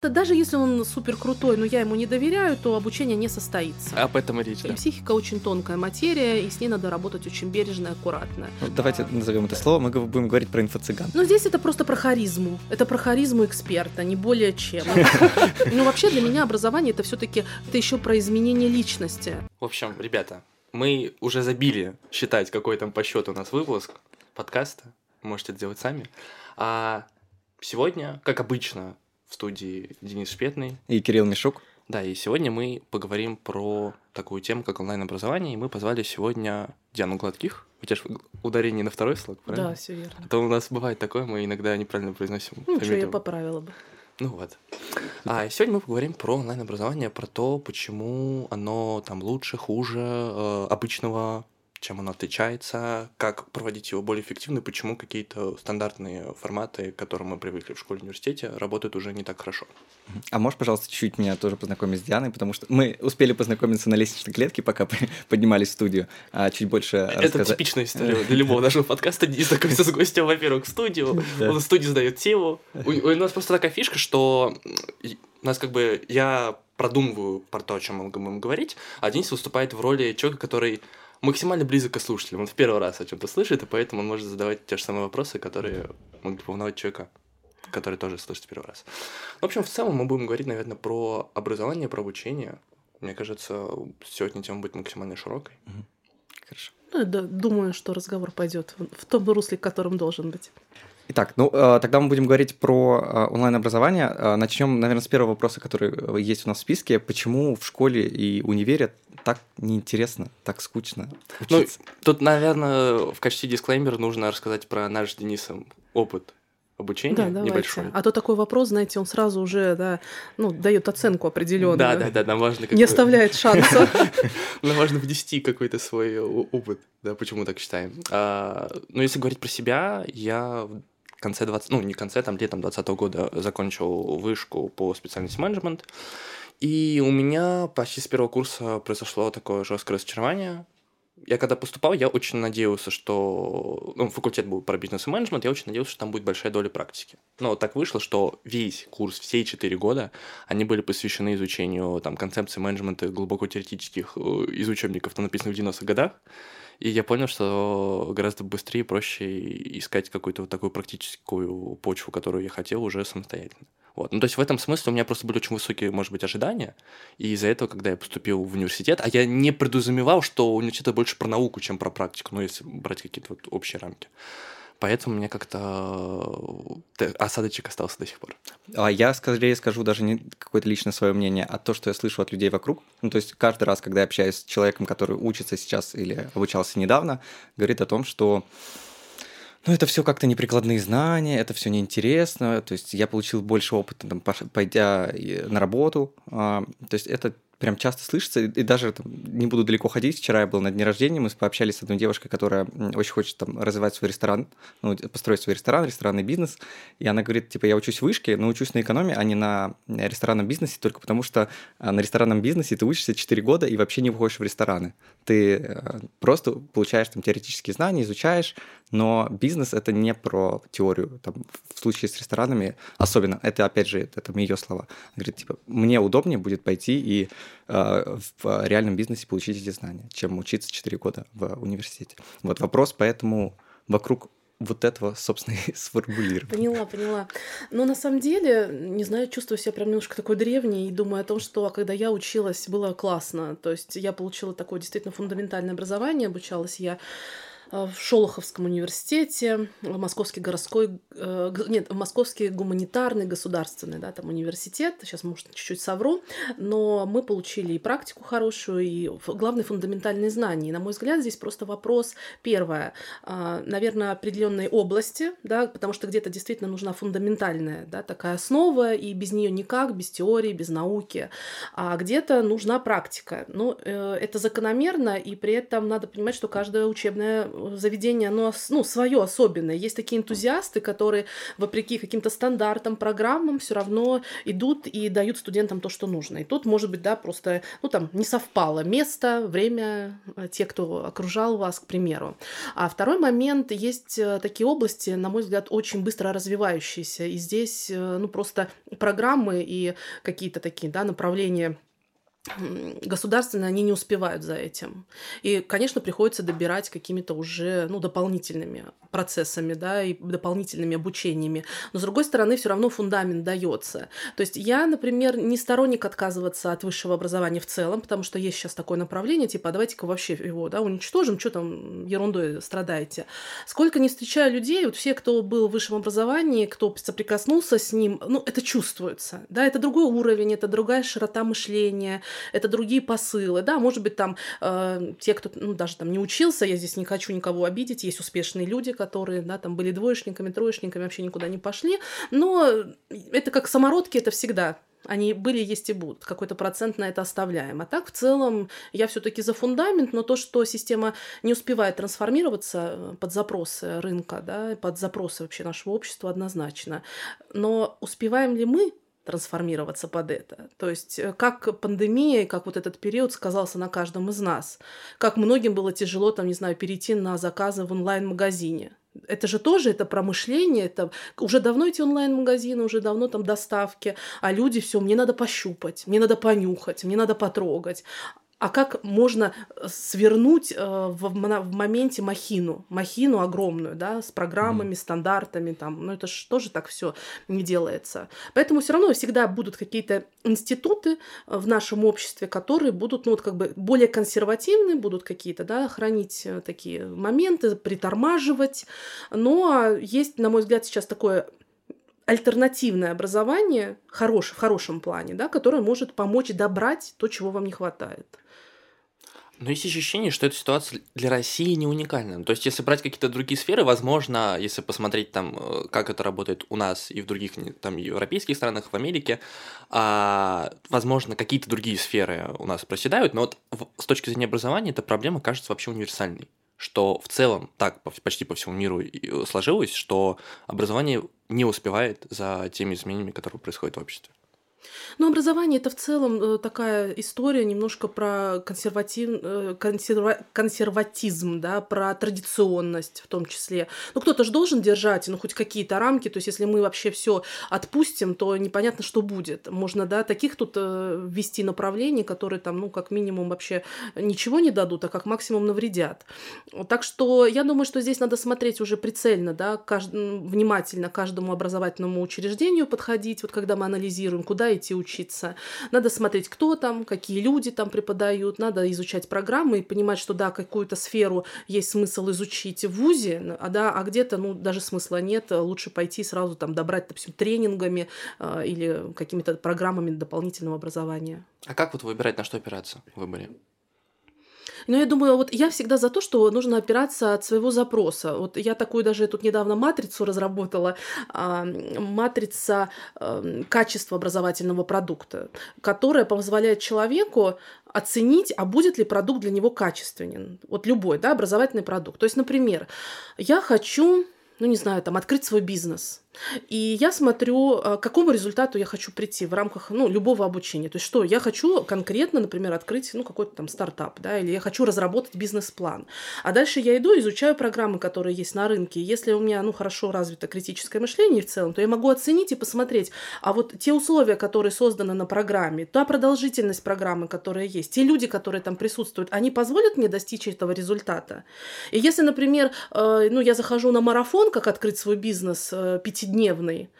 Даже если он супер крутой, но я ему не доверяю, то обучение не состоится. Об этом и речь, И да. психика очень тонкая материя, и с ней надо работать очень бережно и аккуратно. Ну, давайте назовем это слово, мы будем говорить про инфо-цыган. Но здесь это просто про харизму. Это про харизму эксперта, не более чем. Ну, вообще для меня образование это все-таки это еще про изменение личности. В общем, ребята, мы уже забили считать, какой там по счету у нас выпуск подкаста. Можете это делать сами. А сегодня, как обычно, в студии Денис Шпетный. И Кирилл Мишук. Да, и сегодня мы поговорим про такую тему, как онлайн-образование, и мы позвали сегодня Диану Гладких. У тебя же ударение на второй слог, правильно? Да, все верно. А то у нас бывает такое, мы иногда неправильно произносим. Ну, что я поправила бы. Ну вот. А сегодня мы поговорим про онлайн-образование, про то, почему оно там лучше, хуже э, обычного, чем оно отличается, как проводить его более эффективно, и почему какие-то стандартные форматы, к которым мы привыкли в школе университете, работают уже не так хорошо. А можешь, пожалуйста, чуть-чуть меня тоже познакомить с Дианой, потому что мы успели познакомиться на лестничной клетке, пока поднимались в студию, а чуть больше Это рассказать. типичная история для любого нашего подкаста. Не знакомиться с гостем, во-первых, в студию. Он в студии задает тему. У, у нас просто такая фишка, что у нас как бы я продумываю про то, о чем мы будем говорить, а Денис выступает в роли человека, который максимально близок к слушателям. Он в первый раз о чем-то слышит, и поэтому он может задавать те же самые вопросы, которые бы волновать человека, который тоже слышит в первый раз. В общем, в целом мы будем говорить, наверное, про образование, про обучение. Мне кажется, сегодня тема будет максимально широкой. Хорошо. Ну, да, думаю, что разговор пойдет в том русле, в котором должен быть. Итак, ну э, тогда мы будем говорить про э, онлайн-образование. Э, Начнем, наверное, с первого вопроса, который есть у нас в списке. Почему в школе и универе так неинтересно, так скучно Ну, учиться? Тут, наверное, в качестве дисклеймера нужно рассказать про наш с Денисом опыт обучения Да, давайте. небольшой. А то такой вопрос, знаете, он сразу уже, да, ну, дает оценку определенную. Да, да, да, нам важно Не оставляет шанса. Нам важно внести какой-то свой опыт, да, почему так считаем. А, ну, если говорить про себя, я конце 20, ну, не конце, там, летом 20 года закончил вышку по специальности менеджмент, и у меня почти с первого курса произошло такое жесткое разочарование. Я когда поступал, я очень надеялся, что... Ну, факультет был про бизнес и менеджмент, я очень надеялся, что там будет большая доля практики. Но так вышло, что весь курс, все четыре года, они были посвящены изучению там, концепции менеджмента глубоко теоретических э, из учебников, там, написанных в 90-х годах. И я понял, что гораздо быстрее и проще искать какую-то вот такую практическую почву, которую я хотел уже самостоятельно. Вот. Ну, то есть в этом смысле у меня просто были очень высокие, может быть, ожидания. И из-за этого, когда я поступил в университет, а я не предусмевал, что университет больше про науку, чем про практику, ну, если брать какие-то вот общие рамки. Поэтому у меня как-то э, осадочек остался до сих пор. А я скорее скажу даже не какое-то личное свое мнение, а то, что я слышу от людей вокруг. Ну, то есть каждый раз, когда я общаюсь с человеком, который учится сейчас или обучался недавно, говорит о том, что ну, это все как-то неприкладные знания, это все неинтересно. То есть я получил больше опыта, там, пойдя на работу. А, то есть это прям часто слышится, и даже там, не буду далеко ходить. Вчера я был на дне рождения, мы пообщались с одной девушкой, которая очень хочет там развивать свой ресторан, ну, построить свой ресторан, ресторанный бизнес. И она говорит, типа, я учусь в вышке, но учусь на экономии, а не на э, ресторанном бизнесе, только потому что а, на ресторанном бизнесе ты учишься 4 года и вообще не выходишь в рестораны. Ты э, просто получаешь там теоретические знания, изучаешь, но бизнес это не про теорию. Там, в случае с ресторанами особенно, это опять же, это, это ее слова. Она говорит, типа, мне удобнее будет пойти и э, в реальном бизнесе получить эти знания, чем учиться 4 года в университете. Вот вопрос поэтому вокруг вот этого, собственно, и сформулирован. Поняла, поняла. Но на самом деле, не знаю, чувствую себя прям немножко такой древней и думаю о том, что когда я училась, было классно. То есть я получила такое действительно фундаментальное образование, обучалась я э, в Шолоховском университете, в Московский городской, э, нет, в Московский гуманитарный государственный, да, там университет, сейчас, может, чуть-чуть совру, но мы получили и практику хорошую, и главные фундаментальные знания. И, на мой взгляд, здесь просто вопрос, первое, а, наверное, определенной области, да, потому что где-то действительно нужна фундаментальная, да, такая основа, и без нее никак, без теории, без науки, а где-то нужна практика. Ну, э, это закономерно, и при этом надо понимать, что каждое учебное заведение, оно ну, свое особенное. Есть такие энтузиасты, которые, вопреки каким-то стандартам, программам, все равно идут и дают студентам то, что нужно. И тут, может быть, да, просто, ну, там, не совпало место, время, э, те, кто окружал вас, к примеру. А второй момент, есть э, такие области, на мой взгляд, очень быстро развивающиеся. И здесь, э, ну, просто программы и какие-то такие, да, направления государственные, они не успевают за этим. И, конечно, приходится добирать какими-то уже ну, дополнительными процессами, да, и дополнительными обучениями. Но, с другой стороны, все равно фундамент дается. То есть я, например, не сторонник отказываться от высшего образования в целом, потому что есть сейчас такое направление, типа, «А давайте-ка вообще его да, уничтожим, что там ерундой страдаете. Сколько не встречаю людей, вот все, кто был в высшем образовании, кто соприкоснулся с ним, ну, это чувствуется, да, это другой уровень, это другая широта мышления, это другие посылы, да, может быть, там э, те, кто, ну, даже там не учился, я здесь не хочу никого обидеть, есть успешные люди, которые, да, там были двоечниками, троечниками, вообще никуда не пошли, но это как самородки, это всегда они были, есть и будут. Какой-то процент на это оставляем. А так, в целом, я все-таки за фундамент, но то, что система не успевает трансформироваться э, под запросы рынка, да, под запросы вообще нашего общества однозначно. Но успеваем ли мы трансформироваться под это. То есть э, как пандемия, как вот этот период сказался на каждом из нас. Как многим было тяжело, там, не знаю, перейти на заказы в онлайн-магазине. Это же тоже, это промышление, это уже давно эти онлайн-магазины, уже давно там доставки, а люди все, мне надо пощупать, мне надо понюхать, мне надо потрогать а как можно э, свернуть э, в, моменте махину, махину огромную, да, с программами, стандартами, там, ну это же тоже так все не делается. Поэтому все равно всегда будут какие-то институты э, в нашем обществе, которые будут, ну вот как бы более консервативны, будут какие-то, да, хранить такие моменты, притормаживать. Но есть, на мой взгляд, сейчас такое альтернативное образование, хорошее, в хорошем плане, да, которое может помочь добрать то, чего вам не хватает. Но есть ощущение, что эта ситуация для России не уникальна. То есть, если брать какие-то другие сферы, возможно, если посмотреть там, э, как это работает у нас и в других там европейских странах, в Америке, а, возможно, какие-то другие сферы у нас проседают, но вот с точки зрения образования эта проблема кажется вообще универсальной что в целом так почти по всему миру сложилось, что образование не успевает за теми изменениями, которые происходят в обществе. Но образование это в целом э, такая история немножко про консерватив... Э, консерва... консерватизм, да, про традиционность в том числе. Ну, кто-то же должен держать, ну, хоть какие-то рамки. То есть, если мы вообще все отпустим, то непонятно, что будет. Можно, да, таких тут э, ввести направлений, которые там, ну, как минимум вообще ничего не дадут, а как максимум навредят. Так что я думаю, что здесь надо смотреть уже прицельно, да, кажд... внимательно каждому образовательному учреждению подходить, вот когда мы анализируем, куда идти учиться. Надо смотреть, кто там, какие люди там преподают, надо изучать программы и понимать, что да, какую-то сферу есть смысл изучить в ВУЗе, а, да, а где-то, ну, даже смысла нет, лучше пойти сразу там добрать, допустим, тренингами э, или какими-то программами дополнительного образования. А как вот выбирать, на что опираться в выборе? Но я думаю, вот я всегда за то, что нужно опираться от своего запроса. Вот я такую даже тут недавно матрицу разработала, а, матрица а, качества образовательного продукта, которая позволяет человеку оценить, а будет ли продукт для него качественен. Вот любой, да, образовательный продукт. То есть, например, я хочу, ну не знаю, там, открыть свой бизнес – и я смотрю, а, к какому результату я хочу прийти в рамках ну, любого обучения. То есть что, я хочу конкретно, например, открыть ну, какой-то там стартап, да, или я хочу разработать бизнес-план. А дальше я иду, изучаю программы, которые есть на рынке. Если у меня ну, хорошо развито критическое мышление в целом, то я могу оценить и посмотреть, а вот те условия, которые созданы на программе, та продолжительность программы, которая есть, те люди, которые там присутствуют, они позволят мне достичь этого результата. И если, например, э, ну, я захожу на марафон, как открыть свой бизнес, э, пятидневный,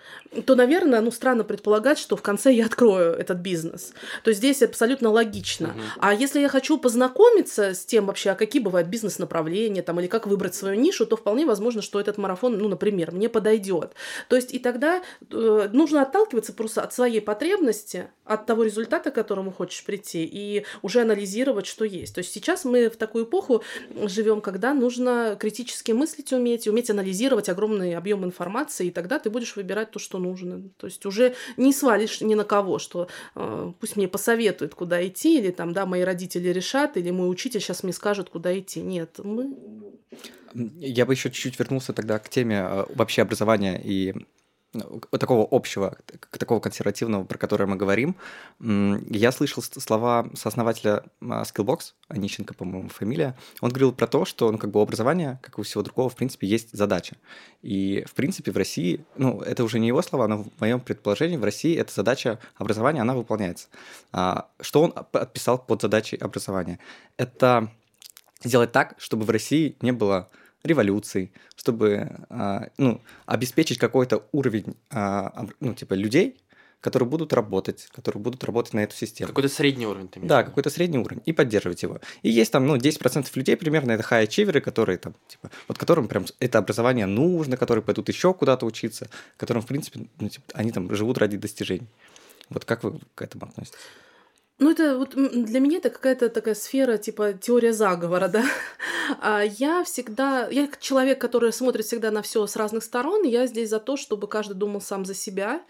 то, наверное, ну, странно предполагать, что в конце я открою этот бизнес. То есть здесь абсолютно логично. Uh-huh. А если я хочу познакомиться с тем вообще, а какие бывают бизнес-направления, там, или как выбрать свою нишу, то вполне возможно, что этот марафон, ну, например, мне подойдет. То есть и тогда э, нужно отталкиваться просто от своей потребности, от того результата, к которому хочешь прийти, и уже анализировать, что есть. То есть сейчас мы в такую эпоху живем, когда нужно критически мыслить уметь, уметь анализировать огромный объем информации, и тогда ты будешь выбирать то, что нужно. То есть уже не свалишь ни на кого, что э, пусть мне посоветуют, куда идти, или там, да, мои родители решат, или мой учитель сейчас мне скажет, куда идти. Нет, мы Я бы еще чуть-чуть вернулся тогда к теме э, вообще образования и такого общего, такого консервативного, про которое мы говорим. Я слышал слова сооснователя а, Skillbox, Онищенко, по-моему, фамилия. Он говорил про то, что ну, как бы у образования, как и у всего другого, в принципе, есть задача. И, в принципе, в России, ну, это уже не его слова, но в моем предположении, в России эта задача образования, она выполняется. А, что он отписал под задачей образования? Это сделать так, чтобы в России не было революций, чтобы а, ну, обеспечить какой-то уровень а, ну, типа людей, которые будут работать, которые будут работать на эту систему. Какой-то средний уровень ты Да, какой-то средний уровень, и поддерживать его. И есть там, ну, 10% людей примерно, это high achiever, которые там, типа, вот которым прям это образование нужно, которые пойдут еще куда-то учиться, которым, в принципе, ну, типа, они там живут ради достижений. Вот как вы к этому относитесь? Ну, это вот для меня это какая-то такая сфера, типа теория заговора, да. А я всегда, я человек, который смотрит всегда на все с разных сторон, я здесь за то, чтобы каждый думал сам за себя.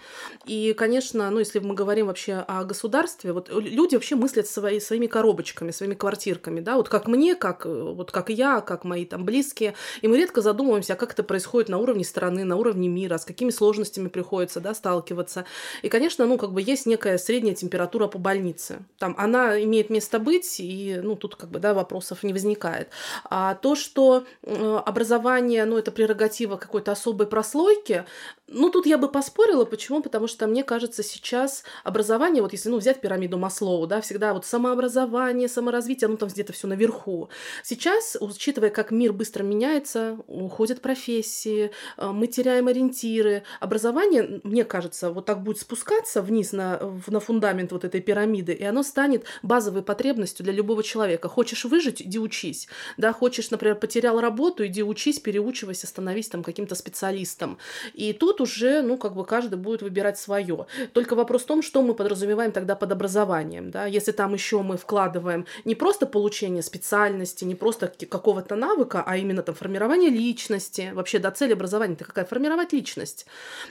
И, конечно, ну, если мы говорим вообще о государстве, вот люди вообще мыслят свои, своими коробочками, своими квартирками, да, вот как мне, как, вот как я, как мои там близкие. И мы редко задумываемся, как это происходит на уровне страны, на уровне мира, с какими сложностями приходится, да, сталкиваться. И, конечно, ну, как бы есть некая средняя температура по больнице там она имеет место быть, и, ну, тут как бы, да, вопросов не возникает. А то, что э, образование, ну, это прерогатива какой-то особой прослойки, ну, тут я бы поспорила. Почему? Потому что, мне кажется, сейчас образование, вот если, ну, взять пирамиду Маслоу, да, всегда вот самообразование, саморазвитие, ну, там где-то все наверху. Сейчас, учитывая, как мир быстро меняется, уходят профессии, э, мы теряем ориентиры. Образование, мне кажется, вот так будет спускаться вниз на, на фундамент вот этой пирамиды, и оно станет базовой потребностью для любого человека. Хочешь выжить, иди учись. Да, хочешь, например, потерял работу, иди учись, переучивайся, становись там каким-то специалистом. И тут тут уже, ну, как бы каждый будет выбирать свое. Только вопрос в том, что мы подразумеваем тогда под образованием, да, если там еще мы вкладываем не просто получение специальности, не просто какого-то навыка, а именно там формирование личности. Вообще, да, цель образования это какая? Формировать личность.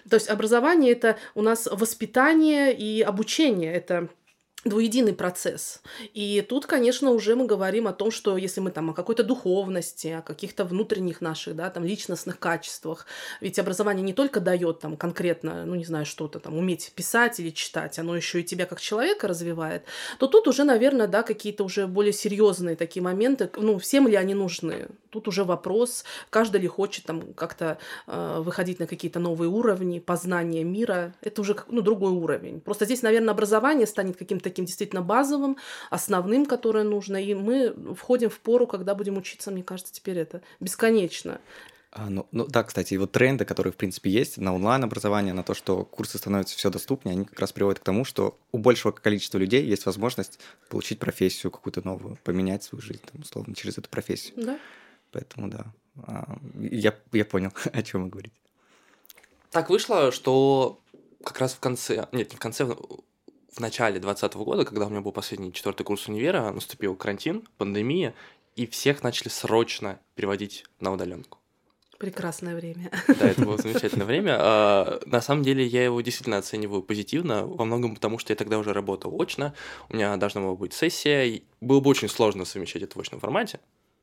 То есть образование это у нас воспитание и обучение, это двуединый процесс. И тут, конечно, уже мы говорим о том, что если мы там о какой-то духовности, о каких-то внутренних наших, да, там, личностных качествах, ведь образование не только дает там конкретно, ну, не знаю, что-то там, уметь писать или читать, оно еще и тебя как человека развивает, то тут уже, наверное, да, какие-то уже более серьезные такие моменты, ну, всем ли они нужны? Тут уже вопрос, каждый ли хочет там как-то э, выходить на какие-то новые уровни, познания мира, это уже, ну, другой уровень. Просто здесь, наверное, образование станет каким-то таким действительно базовым, основным, которое нужно. И мы входим в пору, когда будем учиться, мне кажется, теперь это бесконечно. А, ну, ну да, кстати, и вот тренды, которые, в принципе, есть на онлайн-образование, на то, что курсы становятся все доступнее, они как раз приводят к тому, что у большего количества людей есть возможность получить профессию какую-то новую, поменять свою жизнь, там, условно, через эту профессию. Да. Поэтому да, а, я, я понял, о чем вы говорите. Так вышло, что как раз в конце, нет, не в конце, в начале 2020 года, когда у меня был последний четвертый курс универа, наступил карантин, пандемия, и всех начали срочно переводить на удаленку. Прекрасное время. Да, это было замечательное время. А, на самом деле я его действительно оцениваю позитивно, во многом потому, что я тогда уже работал очно, у меня должна была быть сессия, было бы очень сложно совмещать это в очном формате,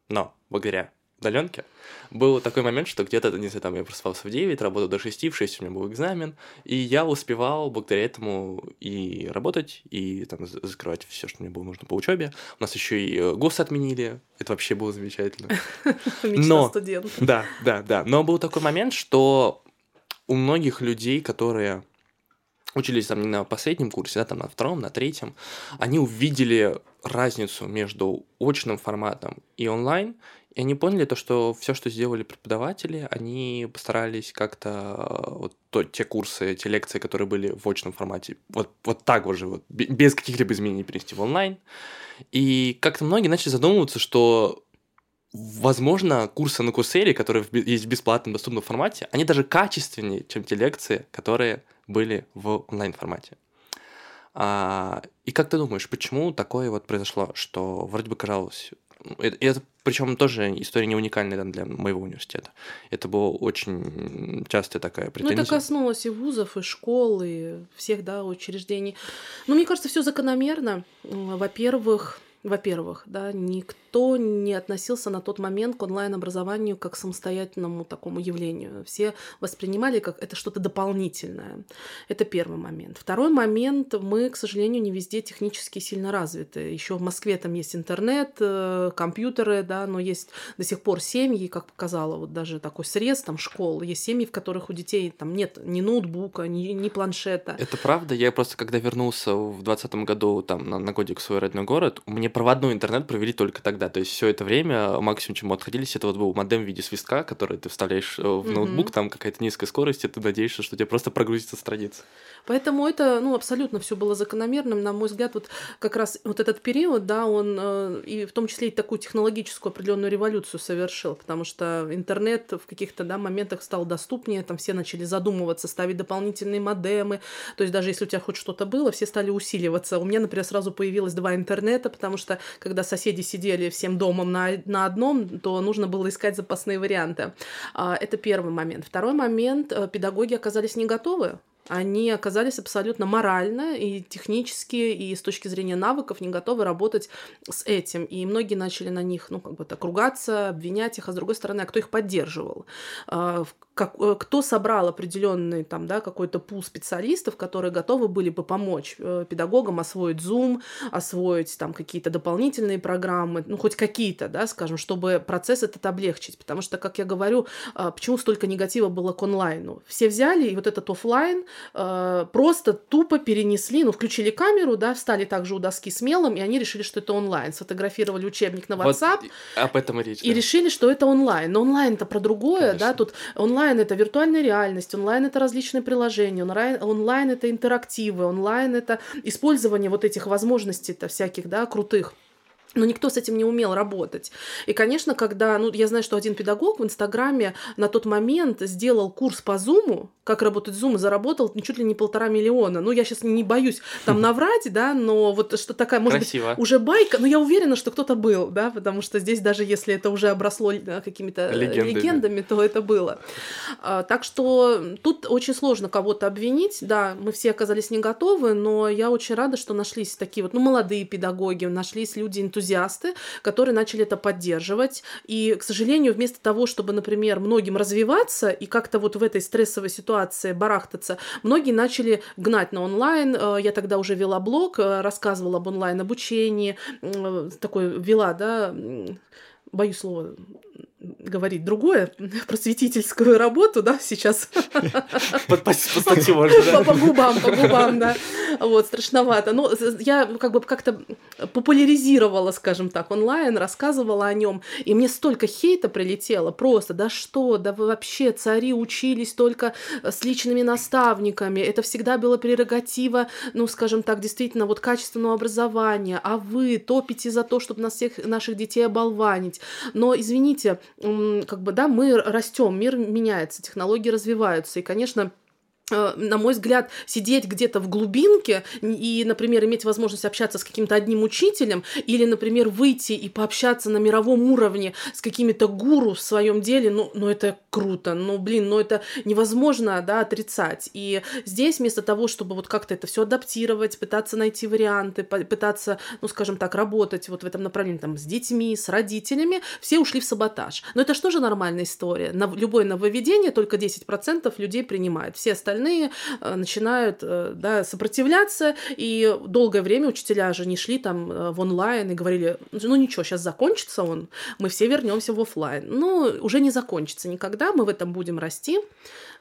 но благодаря удаленке, был такой момент, что где-то, не знаю, там я просыпался в 9, работал до 6, в 6 у меня был экзамен, и я успевал благодаря этому и работать, и там закрывать все, что мне было нужно по учебе. У нас еще и э, ГОС отменили, это вообще было замечательно. Но. Да, да, да. Но был такой момент, что у многих людей, которые учились там не на последнем курсе, да, там на втором, на третьем, они увидели разницу между очным форматом и онлайн, и они поняли то, что все, что сделали преподаватели, они постарались как-то э, вот то, те курсы, те лекции, которые были в очном формате, вот, вот так вот же, вот, без каких-либо изменений перенести в онлайн. И как-то многие начали задумываться, что возможно, курсы на Курсере, которые есть в бесплатном доступном формате, они даже качественнее, чем те лекции, которые были в онлайн-формате. А, и как ты думаешь, почему такое вот произошло, что вроде бы казалось, это, это причем тоже история не уникальная для моего университета. Это было очень часто такая претензия. Ну, это коснулось и вузов, и школ, и всех, да, учреждений. Но мне кажется, все закономерно. Во-первых, во-первых, да, никто не относился на тот момент к онлайн-образованию как к самостоятельному такому явлению. Все воспринимали как это что-то дополнительное. Это первый момент. Второй момент, мы, к сожалению, не везде технически сильно развиты. Еще в Москве там есть интернет, э, компьютеры, да, но есть до сих пор семьи, как показала вот даже такой срез там школ, есть семьи, в которых у детей там нет ни ноутбука, ни, ни планшета. Это правда. Я просто, когда вернулся в двадцатом году там на, на годик в свой родной город, мне проводной интернет провели только тогда. То есть все это время максимум, чему отходились, это вот был модем в виде свистка, который ты вставляешь э, в ноутбук, mm-hmm. там какая-то низкая скорость, и ты надеешься, что тебе просто прогрузится страница. Поэтому это, ну, абсолютно все было закономерным. На мой взгляд, вот как раз вот этот период, да, он э, и в том числе и такую технологическую определенную революцию совершил, потому что интернет в каких-то, да, моментах стал доступнее, там все начали задумываться, ставить дополнительные модемы, то есть даже если у тебя хоть что-то было, все стали усиливаться. У меня, например, сразу появилось два интернета, потому что когда соседи сидели всем домом на, на одном, то нужно было искать запасные варианты. А, это первый момент. Второй момент, э, педагоги оказались не готовы они оказались абсолютно морально и технически, и с точки зрения навыков не готовы работать с этим. И многие начали на них, ну, как бы так ругаться, обвинять их, а с другой стороны, а кто их поддерживал? А, как, э, кто собрал определенный там, да, какой-то пул специалистов, которые готовы были бы помочь э, педагогам освоить Zoom, освоить там какие-то дополнительные программы, ну, хоть какие-то, да, скажем, чтобы процесс этот облегчить. Потому что, как я говорю, а, почему столько негатива было к онлайну? Все взяли, и вот этот офлайн э, просто тупо перенесли, ну, включили камеру, да, встали также у доски с мелом, и они решили, что это онлайн. Сфотографировали учебник на WhatsApp. Вот об этом и речь. И да. решили, что это онлайн. Но онлайн-то про другое, Конечно. да, тут онлайн это виртуальная реальность, онлайн это различные приложения, онлайн, онлайн это интерактивы, онлайн это использование вот этих возможностей-то всяких, да, крутых. Но никто с этим не умел работать. И, конечно, когда, ну, я знаю, что один педагог в Инстаграме на тот момент сделал курс по Зуму, как работать Zoom, заработал чуть ли не полтора миллиона. Ну, я сейчас не боюсь там наврать, да, но вот что такая, может Красиво. быть, уже байка, но я уверена, что кто-то был, да, потому что здесь даже если это уже обросло да, какими-то легендами. легендами, то это было. А, так что тут очень сложно кого-то обвинить, да, мы все оказались не готовы, но я очень рада, что нашлись такие вот, ну, молодые педагоги, нашлись люди-энтузиасты, которые начали это поддерживать, и, к сожалению, вместо того, чтобы, например, многим развиваться и как-то вот в этой стрессовой ситуации ситуации барахтаться, многие начали гнать на онлайн. Э, я тогда уже вела блог, э, рассказывала об онлайн-обучении, э, такой вела, да, боюсь слова говорить другое, просветительскую работу, да, сейчас. По губам, по губам, да. Вот, страшновато. Но я как бы как-то популяризировала, скажем так, онлайн, рассказывала о нем, и мне столько хейта прилетело, просто, да что, да вы вообще цари учились только с личными наставниками, это всегда было прерогатива, ну, скажем так, действительно, вот качественного образования, а вы топите за то, чтобы нас всех наших детей оболванить. Но, извините, как бы, да, мы растем, мир меняется, технологии развиваются, и, конечно, на мой взгляд, сидеть где-то в глубинке и, например, иметь возможность общаться с каким-то одним учителем или, например, выйти и пообщаться на мировом уровне с какими-то гуру в своем деле, ну, ну это круто, ну, блин, ну это невозможно, да, отрицать. И здесь вместо того, чтобы вот как-то это все адаптировать, пытаться найти варианты, пытаться, ну, скажем так, работать вот в этом направлении, там, с детьми, с родителями, все ушли в саботаж. Но это же нормальная история? На любое нововведение только 10% людей принимают, все остальные остальные э, начинают э, да, сопротивляться, и долгое время учителя же не шли там э, в онлайн и говорили, ну ничего, сейчас закончится он, мы все вернемся в офлайн. Ну, уже не закончится никогда, мы в этом будем расти,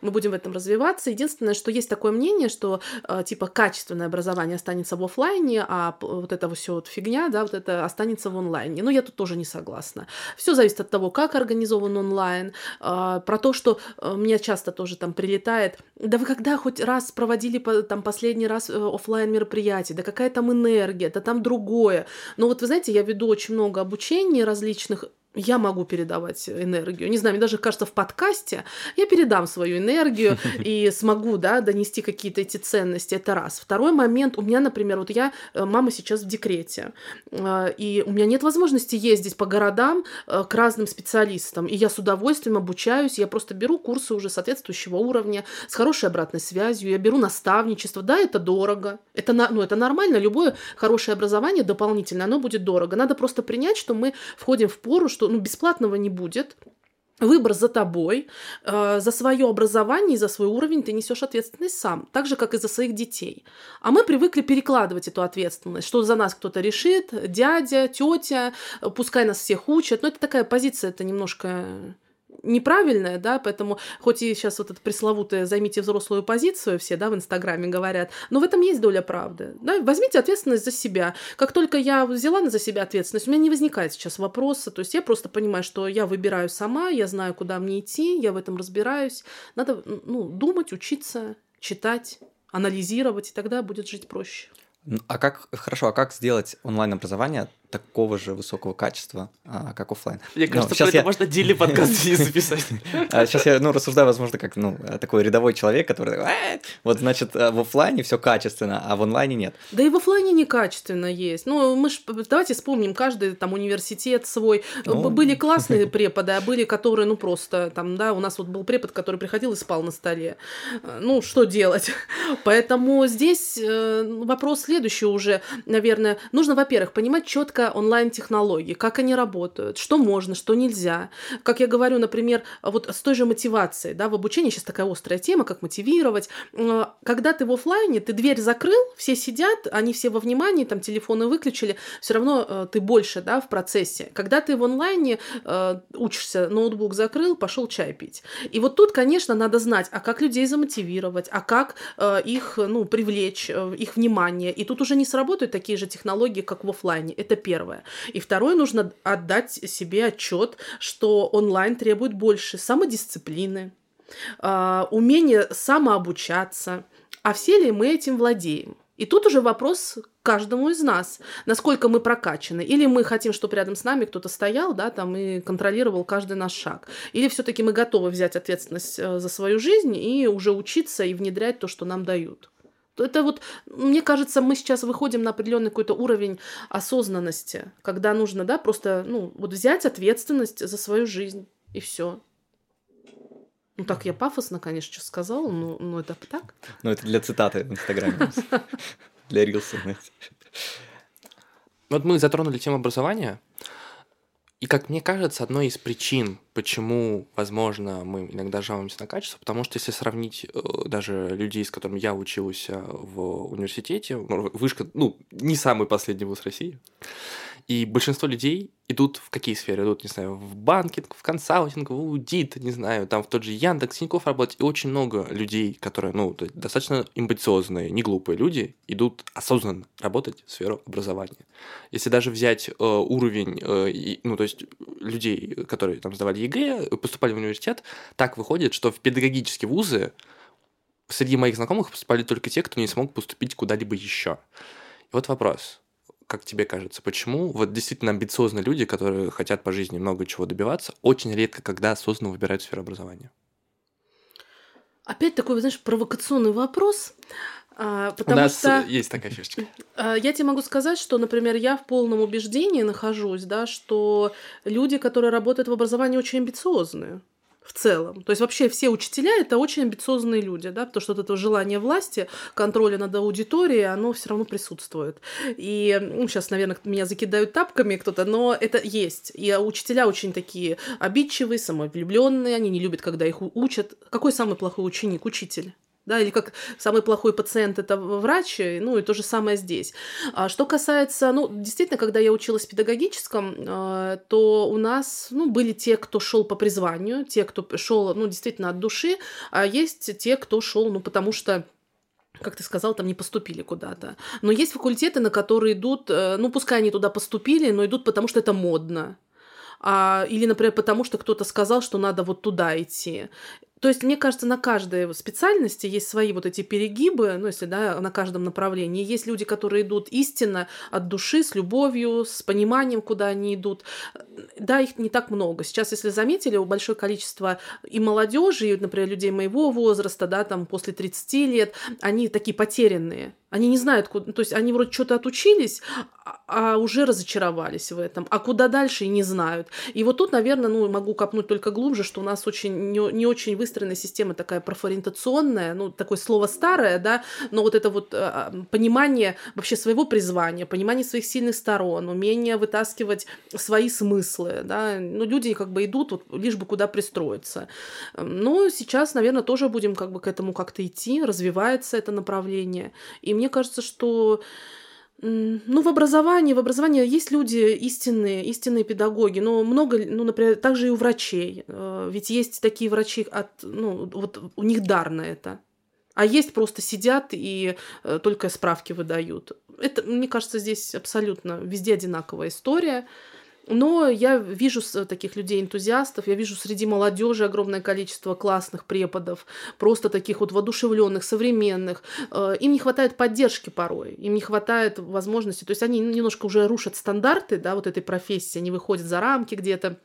мы будем в этом развиваться. Единственное, что есть такое мнение, что типа качественное образование останется в офлайне, а вот это все вот фигня, да, вот это останется в онлайне. Но я тут тоже не согласна. Все зависит от того, как организован онлайн, про то, что мне часто тоже там прилетает, да вы когда хоть раз проводили там последний раз э, офлайн мероприятие, да какая там энергия, да там другое. Но вот вы знаете, я веду очень много обучений различных я могу передавать энергию. Не знаю, мне даже кажется, в подкасте я передам свою энергию и смогу, да, донести какие-то эти ценности. Это раз. Второй момент. У меня, например, вот я, э, мама сейчас в декрете, э, и у меня нет возможности ездить по городам э, к разным специалистам. И я с удовольствием обучаюсь. Я просто беру курсы уже соответствующего уровня, с хорошей обратной связью. Я беру наставничество. Да, это дорого. Это, ну, это нормально. Любое хорошее образование дополнительное, оно будет дорого. Надо просто принять, что мы входим в пору, что что ну, бесплатного не будет. Выбор за тобой, э, за свое образование и за свой уровень ты несешь ответственность сам, так же, как и за своих детей. А мы привыкли перекладывать эту ответственность, что за нас кто-то решит, дядя, тетя, пускай нас всех учат. Но это такая позиция, это немножко неправильное, да, поэтому хоть и сейчас вот это пресловутое «займите взрослую позицию» все, да, в Инстаграме говорят, но в этом есть доля правды, да, возьмите ответственность за себя. Как только я взяла за себя ответственность, у меня не возникает сейчас вопроса, то есть я просто понимаю, что я выбираю сама, я знаю, куда мне идти, я в этом разбираюсь, надо, ну, думать, учиться, читать, анализировать, и тогда будет жить проще. А как, хорошо, а как сделать онлайн-образование такого же высокого качества, а, как офлайн. Мне ну, кажется, ну, это я... можно отдельный подкаст не записать. Сейчас я ну, рассуждаю, возможно, как ну, такой рядовой человек, который вот, значит, в офлайне все качественно, а в онлайне нет. Да и в офлайне некачественно есть. Ну, мы ж, давайте вспомним, каждый там университет свой. Ну... Были классные преподы, а были, которые, ну, просто там, да, у нас вот был препод, который приходил и спал на столе. Ну, что делать? Поэтому здесь э, вопрос следующий уже, наверное. Нужно, во-первых, понимать четко, несколько онлайн-технологий, как они работают, что можно, что нельзя. Как я говорю, например, вот с той же мотивацией, да, в обучении сейчас такая острая тема, как мотивировать. Когда ты в офлайне, ты дверь закрыл, все сидят, они все во внимании, там телефоны выключили, все равно э, ты больше, да, в процессе. Когда ты в онлайне э, учишься, ноутбук закрыл, пошел чай пить. И вот тут, конечно, надо знать, а как людей замотивировать, а как э, их, ну, привлечь, их внимание. И тут уже не сработают такие же технологии, как в офлайне. Это первое первое. И второе, нужно отдать себе отчет, что онлайн требует больше самодисциплины, а, умения самообучаться. А все ли мы этим владеем? И тут уже вопрос каждому из нас, насколько мы прокачаны. Или мы хотим, чтобы рядом с нами кто-то стоял, да, там и контролировал каждый наш шаг. Или все-таки мы готовы взять ответственность э, за свою жизнь и уже учиться и внедрять то, что нам дают. Это вот, мне кажется, мы сейчас выходим на определенный какой-то уровень осознанности, когда нужно, да, просто, ну, вот взять ответственность за свою жизнь, и все. Ну, так я пафосно, конечно, сейчас сказала, но, но это так. Ну, это для цитаты в Инстаграме. Для рилса, Вот мы затронули тему образования. И, как мне кажется, одной из причин, почему, возможно, мы иногда жалуемся на качество, потому что если сравнить э, даже людей, с которыми я учился в университете, вышка, ну, не самый последний вуз России, и большинство людей идут в какие сферы? Идут, не знаю, в банкинг, в консалтинг, в аудит, не знаю, там в тот же Яндекс, Тинькофф работать. И очень много людей, которые, ну, достаточно амбициозные, не глупые люди, идут осознанно работать в сферу образования. Если даже взять э, уровень, э, и, ну, то есть людей, которые там сдавали ЕГЭ, поступали в университет, так выходит, что в педагогические вузы среди моих знакомых поступали только те, кто не смог поступить куда-либо еще. И вот вопрос как тебе кажется, почему вот действительно амбициозные люди, которые хотят по жизни много чего добиваться, очень редко когда осознанно выбирают сферу образования? Опять такой, знаешь, провокационный вопрос. А, потому У нас что, есть такая фишечка. А, я тебе могу сказать, что, например, я в полном убеждении нахожусь, да, что люди, которые работают в образовании, очень амбициозные в целом. То есть вообще все учителя это очень амбициозные люди, да, потому что вот это желание власти, контроля над аудиторией, оно все равно присутствует. И ну, сейчас, наверное, меня закидают тапками кто-то, но это есть. И учителя очень такие обидчивые, самовлюбленные, они не любят, когда их учат. Какой самый плохой ученик? Учитель да, или как самый плохой пациент это врач, ну и то же самое здесь. А что касается, ну, действительно, когда я училась в педагогическом, э, то у нас, ну, были те, кто шел по призванию, те, кто шел, ну, действительно от души, а есть те, кто шел, ну, потому что как ты сказал, там не поступили куда-то. Но есть факультеты, на которые идут, э, ну, пускай они туда поступили, но идут потому, что это модно. А, или, например, потому что кто-то сказал, что надо вот туда идти. То есть, мне кажется, на каждой специальности есть свои вот эти перегибы, ну, если, да, на каждом направлении. Есть люди, которые идут истинно от души, с любовью, с пониманием, куда они идут. Да, их не так много. Сейчас, если заметили, у большое количество и молодежи, и, например, людей моего возраста, да, там, после 30 лет, они такие потерянные. Они не знают, куда... То есть они вроде что-то отучились, а, а уже разочаровались в этом. А куда дальше не знают. И вот тут, наверное, ну, могу копнуть только глубже, что у нас очень не, не очень выстроенная система такая профориентационная, ну, такое слово старое, да, но вот это вот э, понимание вообще своего призвания, понимание своих сильных сторон, умение вытаскивать свои смыслы, да, ну, люди как бы идут вот лишь бы куда пристроиться. Но сейчас, наверное, тоже будем как бы к этому как-то идти, развивается это направление. И мне кажется, что ну, в образовании, в образовании есть люди истинные, истинные педагоги, но много, ну, например, также и у врачей. Э, ведь есть такие врачи, от, ну, вот у них дар на это. А есть просто сидят и э, только справки выдают. Это, мне кажется, здесь абсолютно везде одинаковая история. Но я вижу таких людей-энтузиастов, я вижу среди молодежи огромное количество классных преподов, просто таких вот воодушевленных, современных. Э, им не хватает поддержки порой, им не хватает возможности. То есть они немножко уже рушат стандарты да, вот этой профессии, они выходят за рамки где-то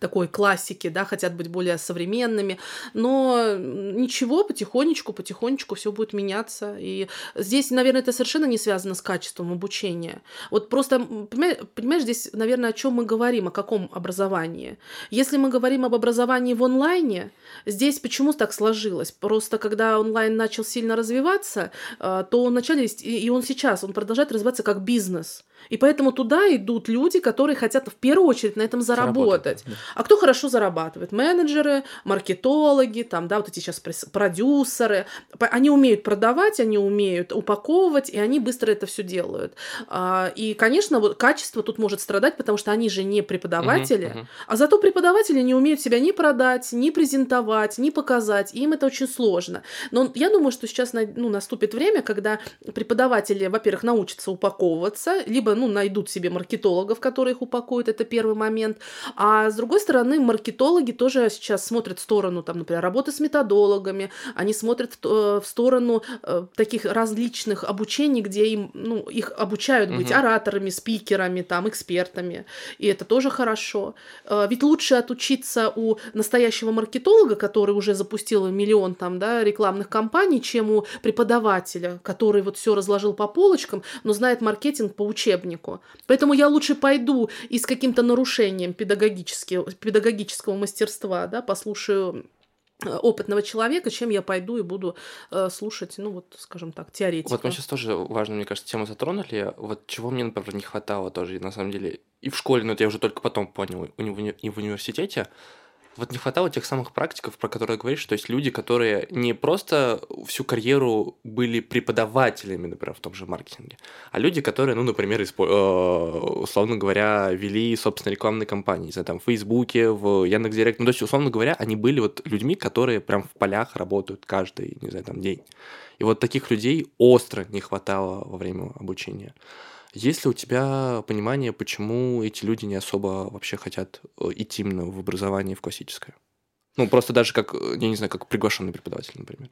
такой классики, да, хотят быть более современными, но ничего, потихонечку, потихонечку все будет меняться. И здесь, наверное, это совершенно не связано с качеством обучения. Вот просто, понимаешь, здесь, наверное, о чем мы говорим, о каком образовании. Если мы говорим об образовании в онлайне, здесь почему так сложилось? Просто когда онлайн начал сильно развиваться, э, то он вначале, и он сейчас, он продолжает развиваться как бизнес. И поэтому туда идут люди, которые хотят в первую очередь на этом заработать. Да. А кто хорошо зарабатывает? Менеджеры, маркетологи, там, да, вот эти сейчас продюсеры. Они умеют продавать, они умеют упаковывать, и они быстро это все делают. А, и, конечно, вот качество тут может страдать, потому что они же не преподаватели, uh-huh, uh-huh. а зато преподаватели не умеют себя ни продать, ни презентовать, ни показать. И им это очень сложно. Но я думаю, что сейчас ну, наступит время, когда преподаватели, во-первых, научатся упаковываться, либо ну, найдут себе маркетологов, которые их упакуют, это первый момент. А с другой стороны, маркетологи тоже сейчас смотрят в сторону, там, например, работы с методологами, они смотрят в, э, в сторону э, таких различных обучений, где им, ну, их обучают быть угу. ораторами, спикерами, там, экспертами, и это тоже хорошо. Э, ведь лучше отучиться у настоящего маркетолога, который уже запустил миллион там, да, рекламных кампаний, чем у преподавателя, который вот все разложил по полочкам, но знает маркетинг по учебнику учебнику. Поэтому я лучше пойду и с каким-то нарушением педагогического, педагогического мастерства, да, послушаю э, опытного человека, чем я пойду и буду э, слушать, ну вот, скажем так, теоретика. Вот мы сейчас тоже важно, мне кажется, тему затронули. Вот чего мне, например, не хватало тоже, на самом деле, и в школе, но это я уже только потом понял, и в университете, вот не хватало тех самых практиков, про которые говоришь, то есть люди, которые не просто всю карьеру были преподавателями, например, в том же маркетинге, а люди, которые, ну, например, испо- э, условно говоря, вели, собственно, рекламные кампании, знаю, там, в Фейсбуке, в Яндекс.Директ, ну, то есть, условно говоря, они были вот людьми, которые прям в полях работают каждый, не знаю, там, день. И вот таких людей остро не хватало во время обучения. Есть ли у тебя понимание, почему эти люди не особо вообще хотят э, идти именно в образование в классическое? Ну, просто даже как, э, я не знаю, как приглашенный преподаватель, например.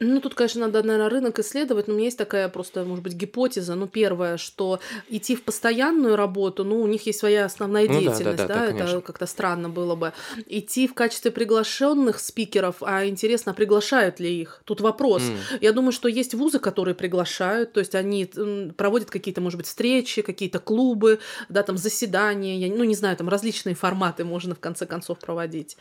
Ну, тут, конечно, надо, наверное, рынок исследовать, но у меня есть такая просто, может быть, гипотеза. Ну, первое, что идти в постоянную работу, ну, у них есть своя основная ну, деятельность, да, да, да, да это как-то странно было бы. Идти в качестве приглашенных спикеров, а интересно, приглашают ли их? Тут вопрос. Mm. Я думаю, что есть вузы, которые приглашают, то есть они проводят какие-то, может быть, встречи, какие-то клубы, да, там заседания, я, ну, не знаю, там различные форматы можно в конце концов проводить.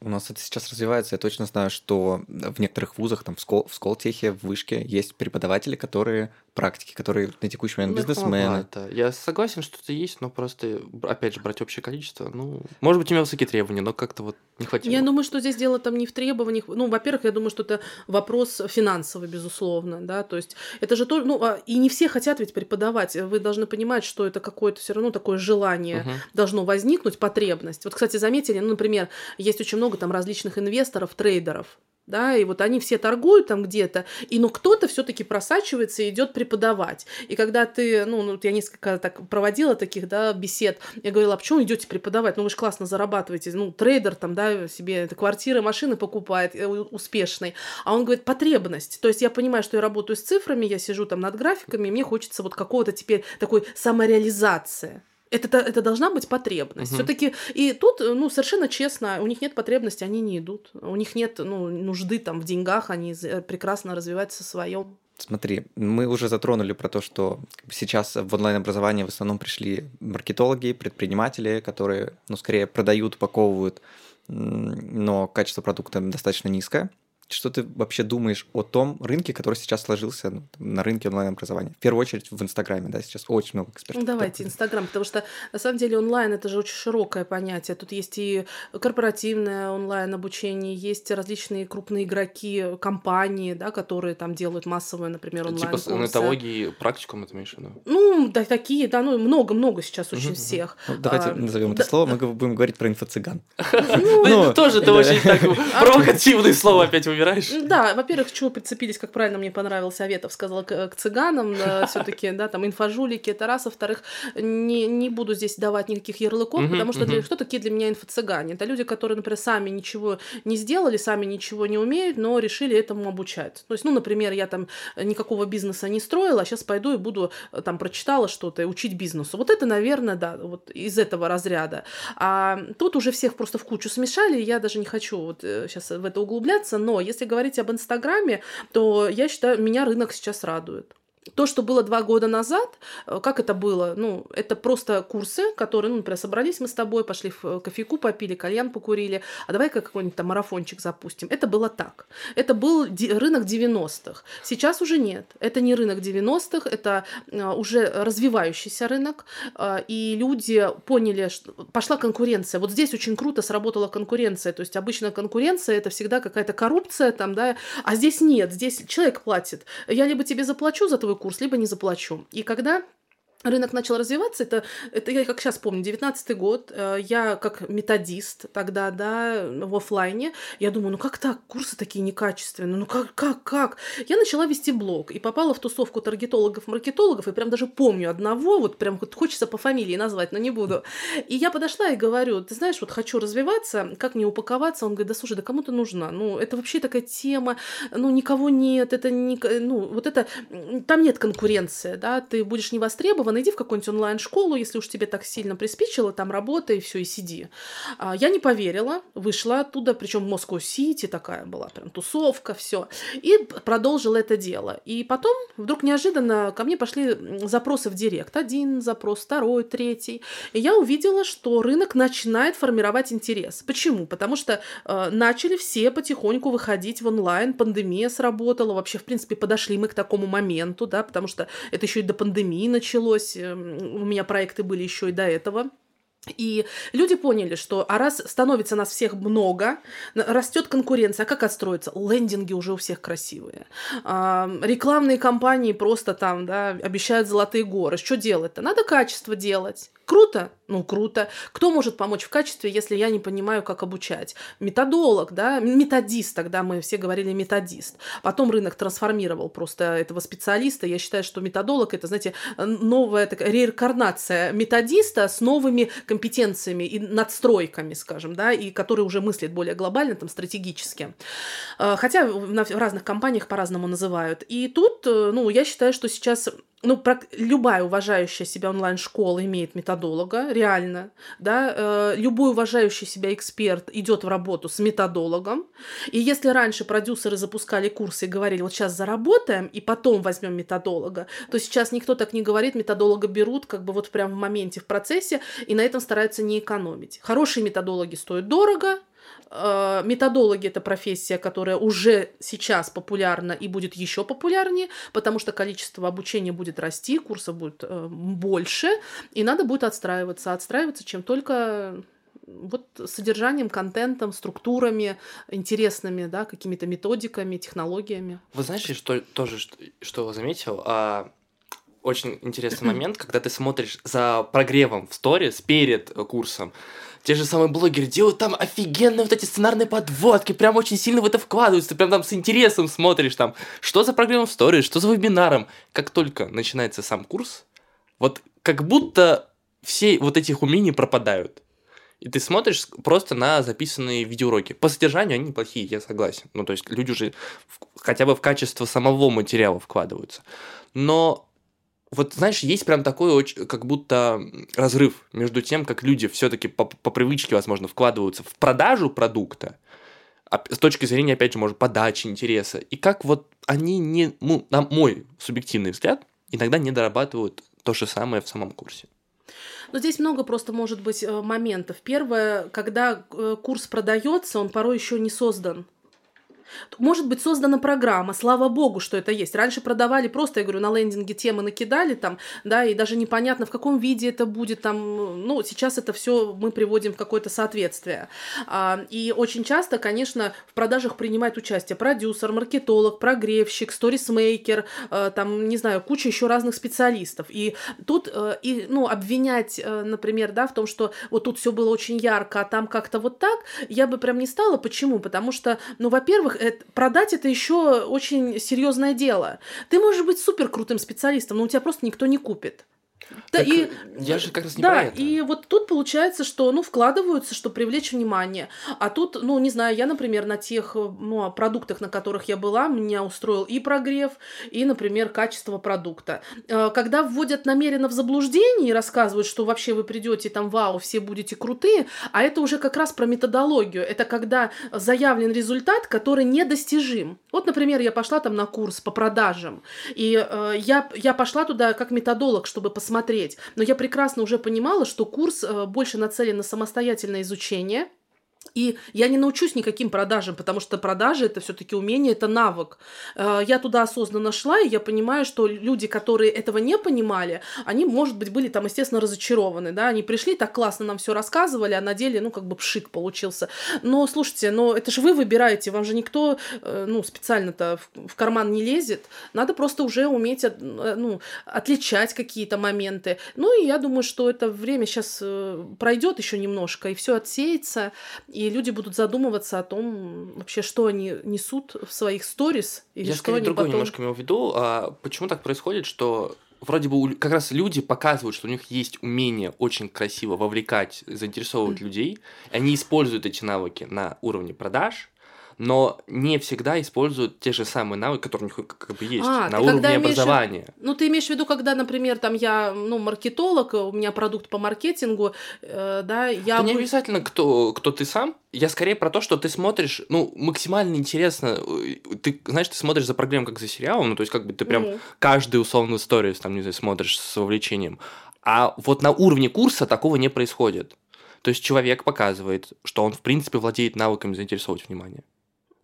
У нас это сейчас развивается. Я точно знаю, что в некоторых вузах, там в, Скол, в Сколтехе, в Вышке, есть преподаватели, которые практики, которые на текущий момент бизнесмены. Это. Я согласен, что это есть, но просто, опять же, брать общее количество, ну, может быть, у меня высокие требования, но как-то вот не хватило. Я думаю, что здесь дело там не в требованиях. Ну, во-первых, я думаю, что это вопрос финансовый, безусловно, да, то есть это же то, ну, а, и не все хотят ведь преподавать. Вы должны понимать, что это какое-то все равно такое желание угу. должно возникнуть, потребность. Вот, кстати, заметили, ну, например, есть очень много там различных инвесторов, трейдеров, да, и вот они все торгуют там где-то, и ну кто-то все-таки просачивается и идет преподавать. И когда ты, ну, ну, я несколько так проводила таких, да, бесед, я говорила, а почему идете преподавать? Ну, вы же классно зарабатываете, ну, трейдер там, да, себе это квартиры, машины покупает, э, успешный. А он говорит, потребность. То есть я понимаю, что я работаю с цифрами, я сижу там над графиками, и мне хочется вот какого-то теперь такой самореализации. Это, это должна быть потребность. Угу. Все-таки и тут, ну, совершенно честно, у них нет потребности, они не идут. У них нет ну, нужды там в деньгах, они прекрасно развиваются в своем. Смотри, мы уже затронули про то, что сейчас в онлайн-образование в основном пришли маркетологи, предприниматели, которые, ну, скорее продают, упаковывают, но качество продукта достаточно низкое. Что ты вообще думаешь о том рынке, который сейчас сложился ну, на рынке онлайн-образования? В первую очередь в Инстаграме, да, сейчас очень много экспертов. Ну, давайте Инстаграм, потому что на самом деле онлайн это же очень широкое понятие. Тут есть и корпоративное онлайн-обучение, есть различные крупные игроки, компании, да, которые там делают массовые, например, онлайн Типа нетологии, практикум это имеешь в виду? Ну, да, такие, да, ну, много-много сейчас очень угу, всех. Ну, давайте а, назовем это слово, мы будем говорить про инфо-цыган. Ну, тоже это очень провокативное слово опять выбираешь? Да, во-первых, чего прицепились, как правильно мне понравился Аветов, сказал к, к цыганам, все таки да, там инфожулики, это раз. Во-вторых, не, не буду здесь давать никаких ярлыков, потому что для, что такие для меня инфо-цыгане? Это люди, которые, например, сами ничего не сделали, сами ничего не умеют, но решили этому обучать. То есть, ну, например, я там никакого бизнеса не строила, а сейчас пойду и буду, э, там, прочитала что-то и учить бизнесу. Вот это, наверное, да, вот из этого разряда. А тут уже всех просто в кучу смешали, я даже не хочу вот сейчас э, в это углубляться, но если говорить об Инстаграме, то я считаю, меня рынок сейчас радует то, что было два года назад, э, как это было? Ну, это просто курсы, которые, ну, например, собрались мы с тобой, пошли в э, кофейку попили, кальян покурили, а давай-ка какой-нибудь там марафончик запустим. Это было так. Это был рынок 90-х. Сейчас уже нет. Это не рынок 90-х, это э, уже развивающийся рынок, и люди поняли, что пошла конкуренция. Вот здесь очень круто сработала конкуренция. То есть обычно конкуренция это всегда какая-то коррупция там, да, а здесь нет. Здесь человек платит. Я либо тебе заплачу за твой курс, либо не заплачу. И когда рынок начал развиваться, это, это я как сейчас помню, 19 год, э, я как методист тогда, да, в офлайне, я думаю, ну как так, курсы такие некачественные, ну как, как, как? Я начала вести блог и попала в тусовку таргетологов-маркетологов, и прям даже помню одного, вот прям хочется по фамилии назвать, но не буду. И я подошла и говорю, ты знаешь, вот хочу развиваться, как мне упаковаться? Он говорит, да слушай, да кому ты нужна? Ну, это вообще такая тема, ну, никого нет, это не, ну, вот это, там нет конкуренции, да, ты будешь не востребован, иди в какую-нибудь онлайн-школу, если уж тебе так сильно приспичило, там работай, все, и сиди. А, я не поверила, вышла оттуда, причем Москва-Сити такая была, прям тусовка, все, и продолжила это дело. И потом вдруг неожиданно ко мне пошли запросы в директ. Один запрос, второй, третий. И я увидела, что рынок начинает формировать интерес. Почему? Потому что э, начали все потихоньку выходить в онлайн, пандемия сработала, вообще, в принципе, подошли мы к такому моменту, да, потому что это еще и до пандемии началось, есть эм, у меня проекты были еще и до этого. И люди поняли, что а раз становится нас всех много, растет конкуренция, а как отстроиться? Лендинги уже у всех красивые. А, рекламные кампании просто там, да, обещают золотые горы. Что делать-то? Надо качество делать. Круто? Ну, круто. Кто может помочь в качестве, если я не понимаю, как обучать? Методолог, да, методист, тогда мы все говорили методист. Потом рынок трансформировал просто этого специалиста. Я считаю, что методолог это, знаете, новая такая реинкарнация методиста с новыми компетенциями и надстройками, скажем, да, и который уже мыслит более глобально, там, стратегически. А, хотя в разных компаниях по-разному называют. И тут, э, ну, я считаю, что сейчас ну, про, любая уважающая себя онлайн-школа имеет методолога, реально, да, э, любой уважающий себя эксперт идет в работу с методологом, и если раньше продюсеры запускали курсы и говорили, вот сейчас заработаем, и потом возьмем методолога, то сейчас никто так не говорит, методолога берут как бы вот прям в моменте, в процессе, и на этом стараются не экономить. Хорошие методологи стоят дорого, методологи это профессия, которая уже сейчас популярна и будет еще популярнее, потому что количество обучения будет расти, курсов будет э, больше, и надо будет отстраиваться. Отстраиваться чем только вот содержанием, контентом, структурами интересными, да, какими-то методиками, технологиями. Вы знаете, что тоже что, что заметил? А, очень интересный момент, когда ты смотришь за прогревом в сторис перед курсом, те же самые блогеры делают там офигенные вот эти сценарные подводки, прям очень сильно в это вкладываются, прям там с интересом смотришь там, что за программом в сторис, что за вебинаром. Как только начинается сам курс, вот как будто все вот этих умений пропадают. И ты смотришь просто на записанные видеоуроки. По содержанию они неплохие, я согласен. Ну, то есть люди уже хотя бы в качество самого материала вкладываются. Но вот знаешь, есть прям такой очень, как будто разрыв между тем, как люди все-таки по, по привычке, возможно, вкладываются в продажу продукта, а с точки зрения, опять же, может, подачи интереса, и как вот они не, ну, на мой субъективный взгляд, иногда не дорабатывают то же самое в самом курсе. Но здесь много просто может быть э, моментов. Первое, когда э, курс продается, он порой еще не создан. Может быть создана программа, слава богу, что это есть. Раньше продавали просто, я говорю, на лендинге темы накидали там, да, и даже непонятно, в каком виде это будет там, ну, сейчас это все мы приводим в какое-то соответствие. А, и очень часто, конечно, в продажах принимает участие продюсер, маркетолог, прогревщик, сторисмейкер, э, там, не знаю, куча еще разных специалистов. И тут, э, и, ну, обвинять, э, например, да, в том, что вот тут все было очень ярко, а там как-то вот так, я бы прям не стала. Почему? Потому что, ну, во-первых, это, продать это еще очень серьезное дело. Ты можешь быть супер крутым специалистом, но у тебя просто никто не купит. Да, так и, я же как раз не да, про это. и вот тут получается, что, ну, вкладываются, чтобы привлечь внимание. А тут, ну, не знаю, я, например, на тех, ну, продуктах, на которых я была, меня устроил и прогрев, и, например, качество продукта. Э, когда вводят намеренно в заблуждение и рассказывают, что вообще вы придете там, вау, все будете крутые, а это уже как раз про методологию. Это когда заявлен результат, который недостижим. Вот, например, я пошла там на курс по продажам, и э, я, я пошла туда как методолог, чтобы посмотреть, смотреть. Но я прекрасно уже понимала, что курс э, больше нацелен на самостоятельное изучение – и я не научусь никаким продажам, потому что продажи это все-таки умение, это навык. Э, я туда осознанно шла, и я понимаю, что люди, которые этого не понимали, они, может быть, были там, естественно, разочарованы, да, они пришли, так классно нам все рассказывали, а на деле, ну, как бы пшик получился. Но, слушайте, но это же вы выбираете, вам же никто, э, ну, специально-то в карман не лезет, надо просто уже уметь, э, ну, отличать какие-то моменты. Ну, и я думаю, что это время сейчас пройдет еще немножко, и все отсеется, и люди будут задумываться о том, вообще, что они несут в своих сторис, или Я что они другое потом... немножко имел в виду. А почему так происходит, что вроде бы как раз люди показывают, что у них есть умение очень красиво вовлекать, заинтересовывать mm. людей, и они используют эти навыки на уровне продаж, но не всегда используют те же самые навыки, которые у них как бы есть а, на уровне образования. Имеешь, ну, ты имеешь в виду, когда, например, там я, ну, маркетолог, у меня продукт по маркетингу, э, да, я... Это не обязательно, кто, кто ты сам, я скорее про то, что ты смотришь, ну, максимально интересно, э, ты, знаешь, ты смотришь за программой как за сериалом, ну, то есть как бы ты прям mm. каждый условно сторис, там, не знаю, смотришь с вовлечением, а вот на уровне курса такого не происходит. То есть человек показывает, что он, в принципе, владеет навыками заинтересовать внимание.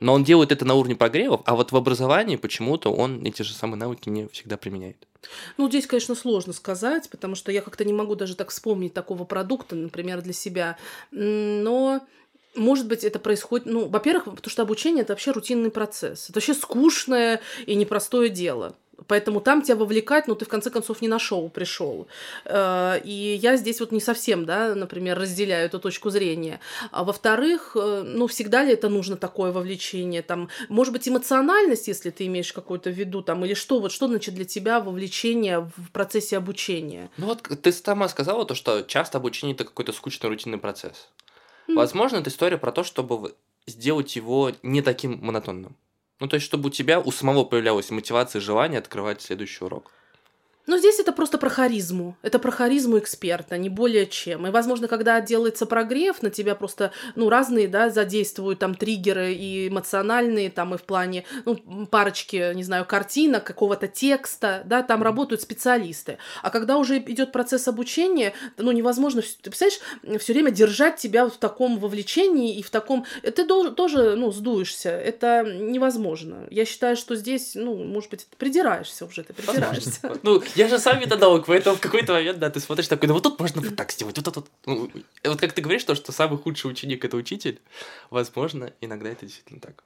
Но он делает это на уровне прогревов, а вот в образовании почему-то он эти же самые навыки не всегда применяет. Ну, здесь, конечно, сложно сказать, потому что я как-то не могу даже так вспомнить такого продукта, например, для себя. Но может быть, это происходит, ну, во-первых, потому что обучение это вообще рутинный процесс. Это вообще скучное и непростое дело. Поэтому там тебя вовлекать, ну, ты в конце концов не на шоу пришел. Э, и я здесь вот не совсем, да, например, разделяю эту точку зрения. А во-вторых, э, ну, всегда ли это нужно такое вовлечение? Там, может быть, эмоциональность, если ты имеешь какую-то в виду, там, или что, вот что значит для тебя вовлечение в процессе обучения? Ну, вот ты сама сказала то, что часто обучение это какой-то скучный рутинный процесс. Mm. Возможно, это история про то, чтобы сделать его не таким монотонным. Ну, то есть, чтобы у тебя у самого появлялась мотивация и желание открывать следующий урок. Но здесь это просто про харизму. Это про харизму эксперта, не более чем. И, возможно, когда делается прогрев, на тебя просто, ну, разные, да, задействуют там триггеры и эмоциональные, там и в плане, ну, парочки, не знаю, картинок, какого-то текста, да, там работают специалисты. А когда уже идет процесс обучения, ну, невозможно, ты представляешь, все время держать тебя в таком вовлечении и в таком... Ты должен, тоже, ну, сдуешься. Это невозможно. Я считаю, что здесь, ну, может быть, придираешься уже, ты придираешься. Ну, я же сам методолог, поэтому в какой-то момент, да, ты смотришь такой, ну вот тут можно вот так сделать, вот тут, вот. Ну, вот как ты говоришь, то, что самый худший ученик – это учитель, возможно, иногда это действительно так.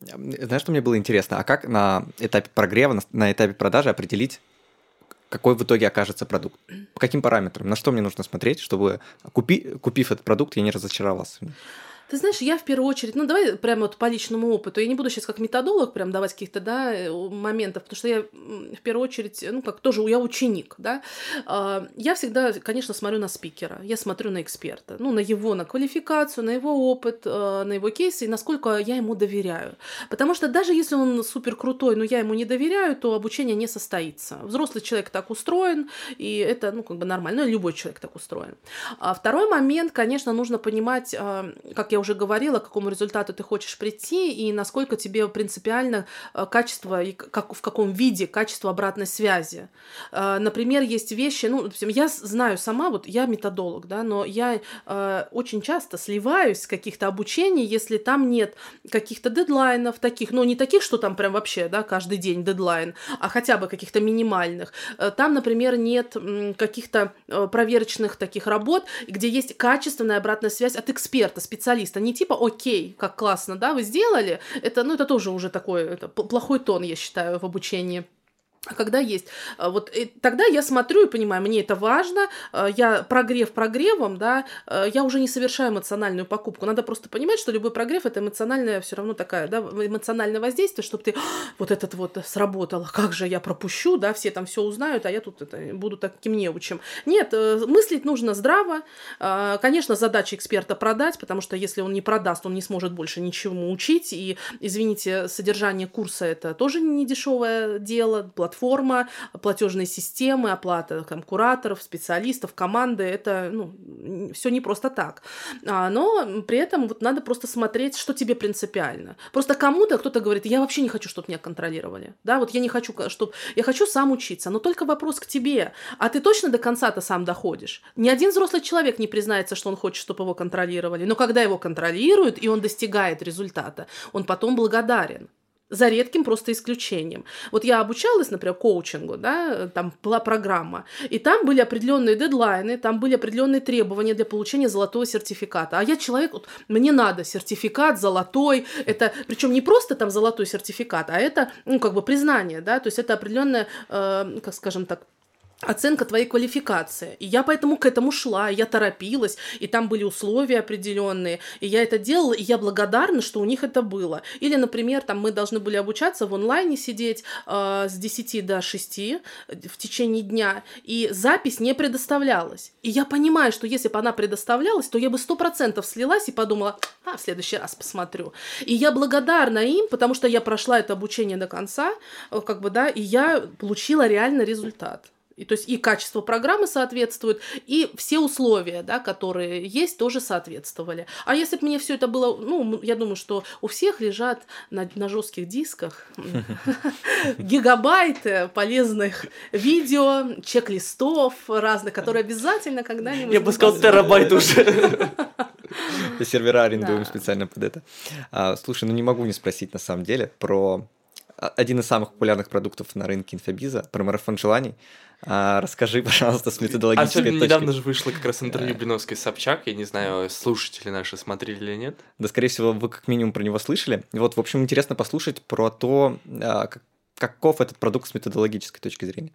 Знаешь, что мне было интересно? А как на этапе прогрева, на, этапе продажи определить, какой в итоге окажется продукт? По каким параметрам? На что мне нужно смотреть, чтобы, купи, купив этот продукт, я не разочаровался? Ты знаешь, я в первую очередь, ну давай прямо вот по личному опыту, я не буду сейчас как методолог прям давать каких-то, да, э, моментов, потому что я в первую очередь, ну как тоже я ученик, да, а, я всегда, конечно, смотрю на спикера, я смотрю на эксперта, ну на его, на квалификацию, на его опыт, э, на его кейсы и насколько я ему доверяю. Потому что даже если он супер крутой, но я ему не доверяю, то обучение не состоится. Взрослый человек так устроен, и это, ну, как бы нормально, ну, любой человек так устроен. А второй момент, конечно, нужно понимать, а, как я я уже говорила, к какому результату ты хочешь прийти и насколько тебе принципиально э, качество и как, в каком виде качество обратной связи. Э, например, есть вещи, ну, я знаю сама, вот я методолог, да, но я э, очень часто сливаюсь с каких-то обучений, если там нет каких-то дедлайнов таких, ну, не таких, что там прям вообще, да, каждый день дедлайн, а хотя бы каких-то минимальных. Там, например, нет каких-то проверочных таких работ, где есть качественная обратная связь от эксперта, специалиста, специалиста, не типа окей, как классно, да, вы сделали, это, ну, это тоже уже такой, это плохой тон, я считаю, в обучении. А когда есть, а, вот и тогда я смотрю и понимаю, мне это важно, а, я прогрев прогревом, да, а, я уже не совершаю эмоциональную покупку. Надо просто понимать, что любой прогрев это эмоциональное все равно такая, да, эмоциональное воздействие, чтобы ты вот этот вот сработало, как же я пропущу, да, все там все узнают, а я тут это, буду таким неучим. Нет, э, мыслить нужно здраво. Конечно, задача эксперта продать, потому что если он не продаст, он не сможет больше ничему учить. И, извините, содержание курса это тоже не дешевое дело, платформа платформа, платежные системы, оплата там, кураторов, специалистов, команды, это ну, все не просто так. А, но при этом вот надо просто смотреть, что тебе принципиально. Просто кому-то кто-то говорит, я вообще не хочу, чтобы меня контролировали. Да, вот я не хочу, чтобы... Я хочу сам учиться, но только вопрос к тебе. А ты точно до конца-то сам доходишь? Ни один взрослый человек не признается, что он хочет, чтобы его контролировали. Но когда его контролируют, и он достигает результата, он потом благодарен за редким просто исключением. Вот я обучалась, например, коучингу, да, там была программа, и там были определенные дедлайны, там были определенные требования для получения золотого сертификата. А я человек, вот, мне надо сертификат золотой, это, причем не просто там золотой сертификат, а это, ну, как бы признание, да, то есть это определенное, э, как скажем так, оценка твоей квалификации. И я поэтому к этому шла, я торопилась, и там были условия определенные, и я это делала, и я благодарна, что у них это было. Или, например, там мы должны были обучаться в онлайне сидеть э, с 10 до 6 в течение дня, и запись не предоставлялась. И я понимаю, что если бы она предоставлялась, то я бы сто процентов слилась и подумала, а, в следующий раз посмотрю. И я благодарна им, потому что я прошла это обучение до конца, э, как бы, да, и я получила реально результат. И, то есть и качество программы соответствует, и все условия, да, которые есть, тоже соответствовали. А если бы мне все это было, ну, я думаю, что у всех лежат на, на жестких дисках гигабайты полезных видео, чек-листов разных, которые обязательно когда-нибудь... Я бы сказал, терабайт уже. Сервера арендуем специально под это. А, слушай, ну не могу не спросить на самом деле про один из самых популярных продуктов на рынке инфобиза, про марафон желаний. А, расскажи, пожалуйста, с методологической Особенно точки. недавно же вышло как раз интервью Блиновской Собчак. Я не знаю, слушатели наши смотрели или нет. Да, скорее всего, вы как минимум про него слышали. Вот, в общем, интересно послушать про то, а, каков этот продукт с методологической точки зрения.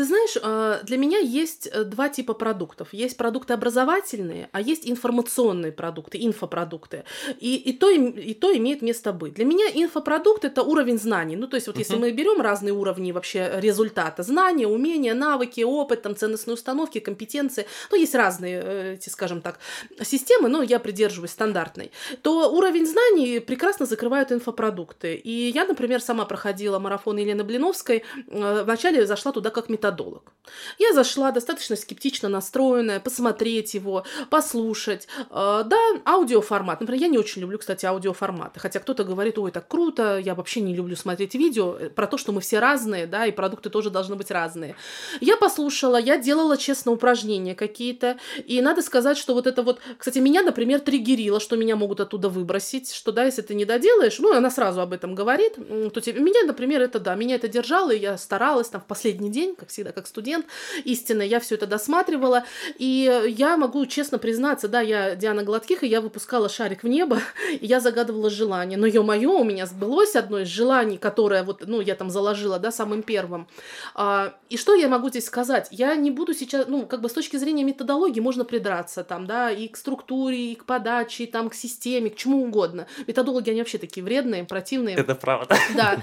Ты знаешь, а, для меня есть э, два типа продуктов. Есть продукты образовательные, а есть информационные продукты, инфопродукты. И, и, то, и то имеет место быть. Для меня инфопродукт – это уровень знаний. Ну, то есть вот uh-huh. если мы берем разные уровни вообще результата, знания, умения, навыки, опыт, там, ценностные установки, компетенции, ну, есть разные, э, эти, скажем так, системы, но я придерживаюсь стандартной, то уровень знаний прекрасно закрывают инфопродукты. И я, например, сама проходила марафон Елены Блиновской, э, вначале зашла туда как методолог методолог. Я зашла достаточно скептично настроенная, посмотреть его, послушать. Э, да, аудиоформат. Например, я не очень люблю, кстати, аудиоформаты. Хотя кто-то говорит, ой, так круто, я вообще не люблю смотреть видео. Э, про то, что мы все разные, да, и продукты тоже должны быть разные. Я послушала, я делала, честно, упражнения какие-то. И надо сказать, что вот это вот, кстати, меня, например, триггерило, что меня могут оттуда выбросить, что, да, если ты не доделаешь, ну, она сразу об этом говорит, то тебе, меня, например, это, да, меня это держало, и я старалась там в последний день, как всегда, как студент истинно, я все это досматривала, и я могу честно признаться, да, я Диана Гладких, и я выпускала шарик в небо, и я загадывала желание, но ё-моё, у меня сбылось одно из желаний, которое вот, ну, я там заложила, да, самым первым. А, и что я могу здесь сказать? Я не буду сейчас, ну, как бы с точки зрения методологии можно придраться там, да, и к структуре, и к подаче, и там к системе, к чему угодно. Методологи, они вообще такие вредные, противные. Это правда. Да.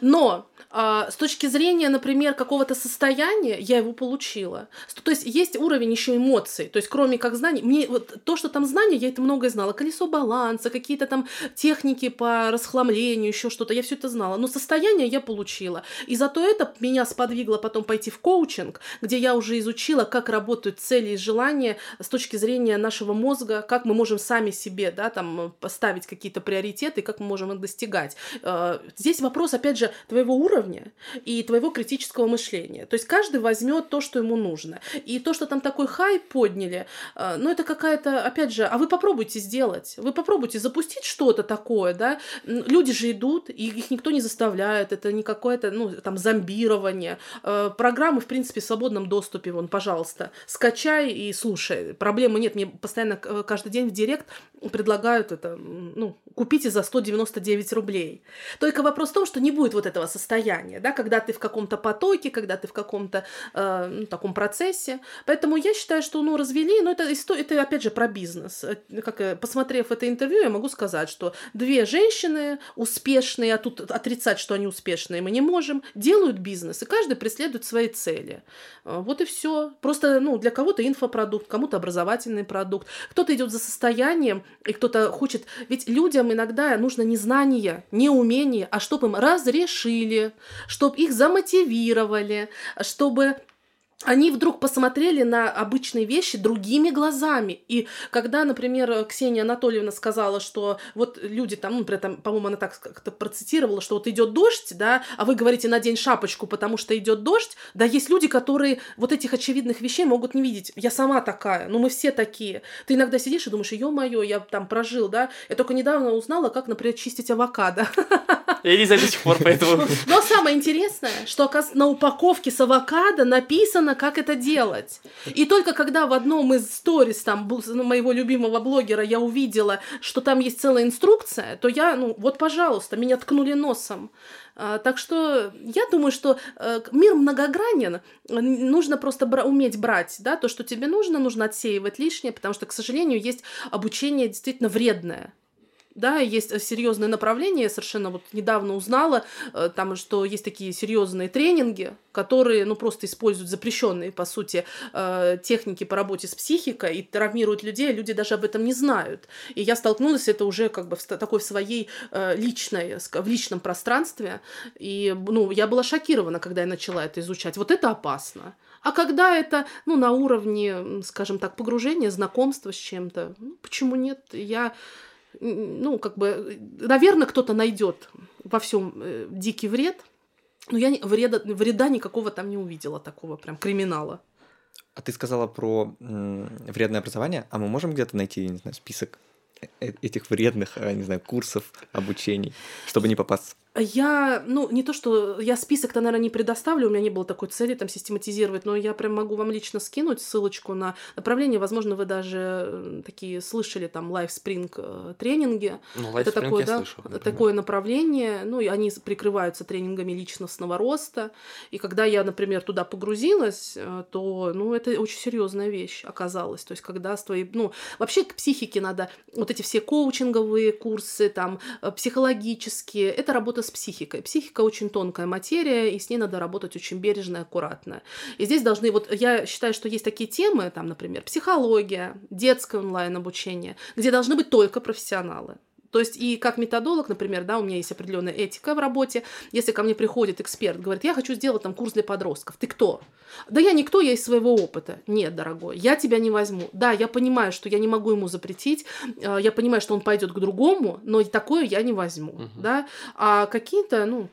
Но а, с точки зрения, например, какого-то состояния, я его получила. То есть есть уровень еще эмоций. То есть кроме как знаний, мне вот то, что там знания, я это многое знала. Колесо баланса, какие-то там техники по расхламлению, еще что-то. Я все это знала. Но состояние я получила. И зато это меня сподвигло потом пойти в коучинг, где я уже изучила, как работают цели и желания с точки зрения нашего мозга, как мы можем сами себе, да, там, поставить какие-то приоритеты, как мы можем их достигать. А, здесь вопрос, опять же, твоего уровня и твоего критического мышления. То есть каждый возьмет то, что ему нужно. И то, что там такой хайп подняли, а, ну, это какая-то, опять же, а вы попробуйте сделать. Вы попробуйте запустить что-то такое, да. Люди же идут, и их никто не заставляет. Это не какое-то, ну, там, зомбирование. А, программы, в принципе, в свободном доступе, вон, пожалуйста, скачай и слушай. Проблемы нет. Мне постоянно каждый день в директ предлагают это, ну, купите за 199 рублей. Только вопрос в том, что не будет вот этого состояния, да, когда ты в каком-то потоке, когда ты в каком-то э, ну, таком процессе. Поэтому я считаю, что, ну, развели, но это, это опять же про бизнес. Э, как, э, посмотрев это интервью, я могу сказать, что две женщины успешные, а тут отрицать, что они успешные, мы не можем, делают бизнес, и каждый преследует свои цели. Э, вот и все. Просто, ну, для кого-то инфопродукт, кому-то образовательный продукт, кто-то идет за состоянием, и кто-то хочет... Ведь людям иногда нужно не знание, не умение, а чтобы им разрешили, чтобы их замотивировали, чтобы они вдруг посмотрели на обычные вещи другими глазами. И когда, например, Ксения Анатольевна сказала, что вот люди там, ну, при этом, по-моему, она так как-то процитировала, что вот идет дождь, да, а вы говорите надень шапочку, потому что идет дождь, да, есть люди, которые вот этих очевидных вещей могут не видеть. Я сама такая, ну мы все такие. Ты иногда сидишь и думаешь, ё-моё, я там прожил, да. Я только недавно узнала, как, например, чистить авокадо. Я не знаю до сих пор, поэтому... Но самое интересное, что, оказывается, на упаковке с авокадо написано, как это делать. И только когда в одном из сторис там ну, моего любимого блогера я увидела, что там есть целая инструкция, то я, ну, вот, пожалуйста, меня ткнули носом. А, так что я думаю, что э, мир многогранен, нужно просто бра- уметь брать, да, то, что тебе нужно, нужно отсеивать лишнее, потому что, к сожалению, есть обучение действительно вредное да, есть э, серьезное направление, я совершенно вот недавно узнала, э, там, что есть такие серьезные тренинги, которые, ну, просто используют запрещенные, по сути, э, техники по работе с психикой и травмируют людей, а люди даже об этом не знают. И я столкнулась это уже как бы в такой своей личной, в личном пространстве, и, ну, я была шокирована, когда я начала это изучать. Вот это опасно. А когда это, ну, на уровне, скажем так, погружения, знакомства с чем-то, ну, почему нет? Я ну, как бы, наверное, кто-то найдет во всем э, дикий вред, но я не, вреда, вреда никакого там не увидела, такого прям криминала. А ты сказала про вредное образование, а мы можем где-то найти, не знаю, список э, этих вредных, э, не знаю, курсов, обучений, чтобы не попасться? Я, ну, не то, что я список-то, наверное, не предоставлю, у меня не было такой цели там систематизировать, но я прям могу вам лично скинуть ссылочку на направление. Возможно, вы даже такие слышали там Life Spring э, тренинги. Ну, Life Это Spring такое, да, слышал, такое направление. Ну, и они прикрываются тренингами личностного роста. И когда я, например, туда погрузилась, э, то, ну, это очень серьезная вещь оказалась. То есть, когда с твоей, ну, вообще к психике надо вот эти все коучинговые курсы, там, э, психологические, это работа с психикой. Психика очень тонкая материя, и с ней надо работать очень бережно и аккуратно. И здесь должны, вот я считаю, что есть такие темы, там, например, психология, детское онлайн-обучение, где должны быть только профессионалы. То есть и как методолог, например, да, у меня есть определенная этика в работе. Если ко мне приходит эксперт, говорит, я хочу сделать там курс для подростков. Ты кто? Да я никто, я из своего опыта. Нет, дорогой, я тебя не возьму. Да, я понимаю, что я не могу ему запретить, э, я понимаю, что он пойдет к другому, но такое я не возьму, угу. да. А какие-то, ну,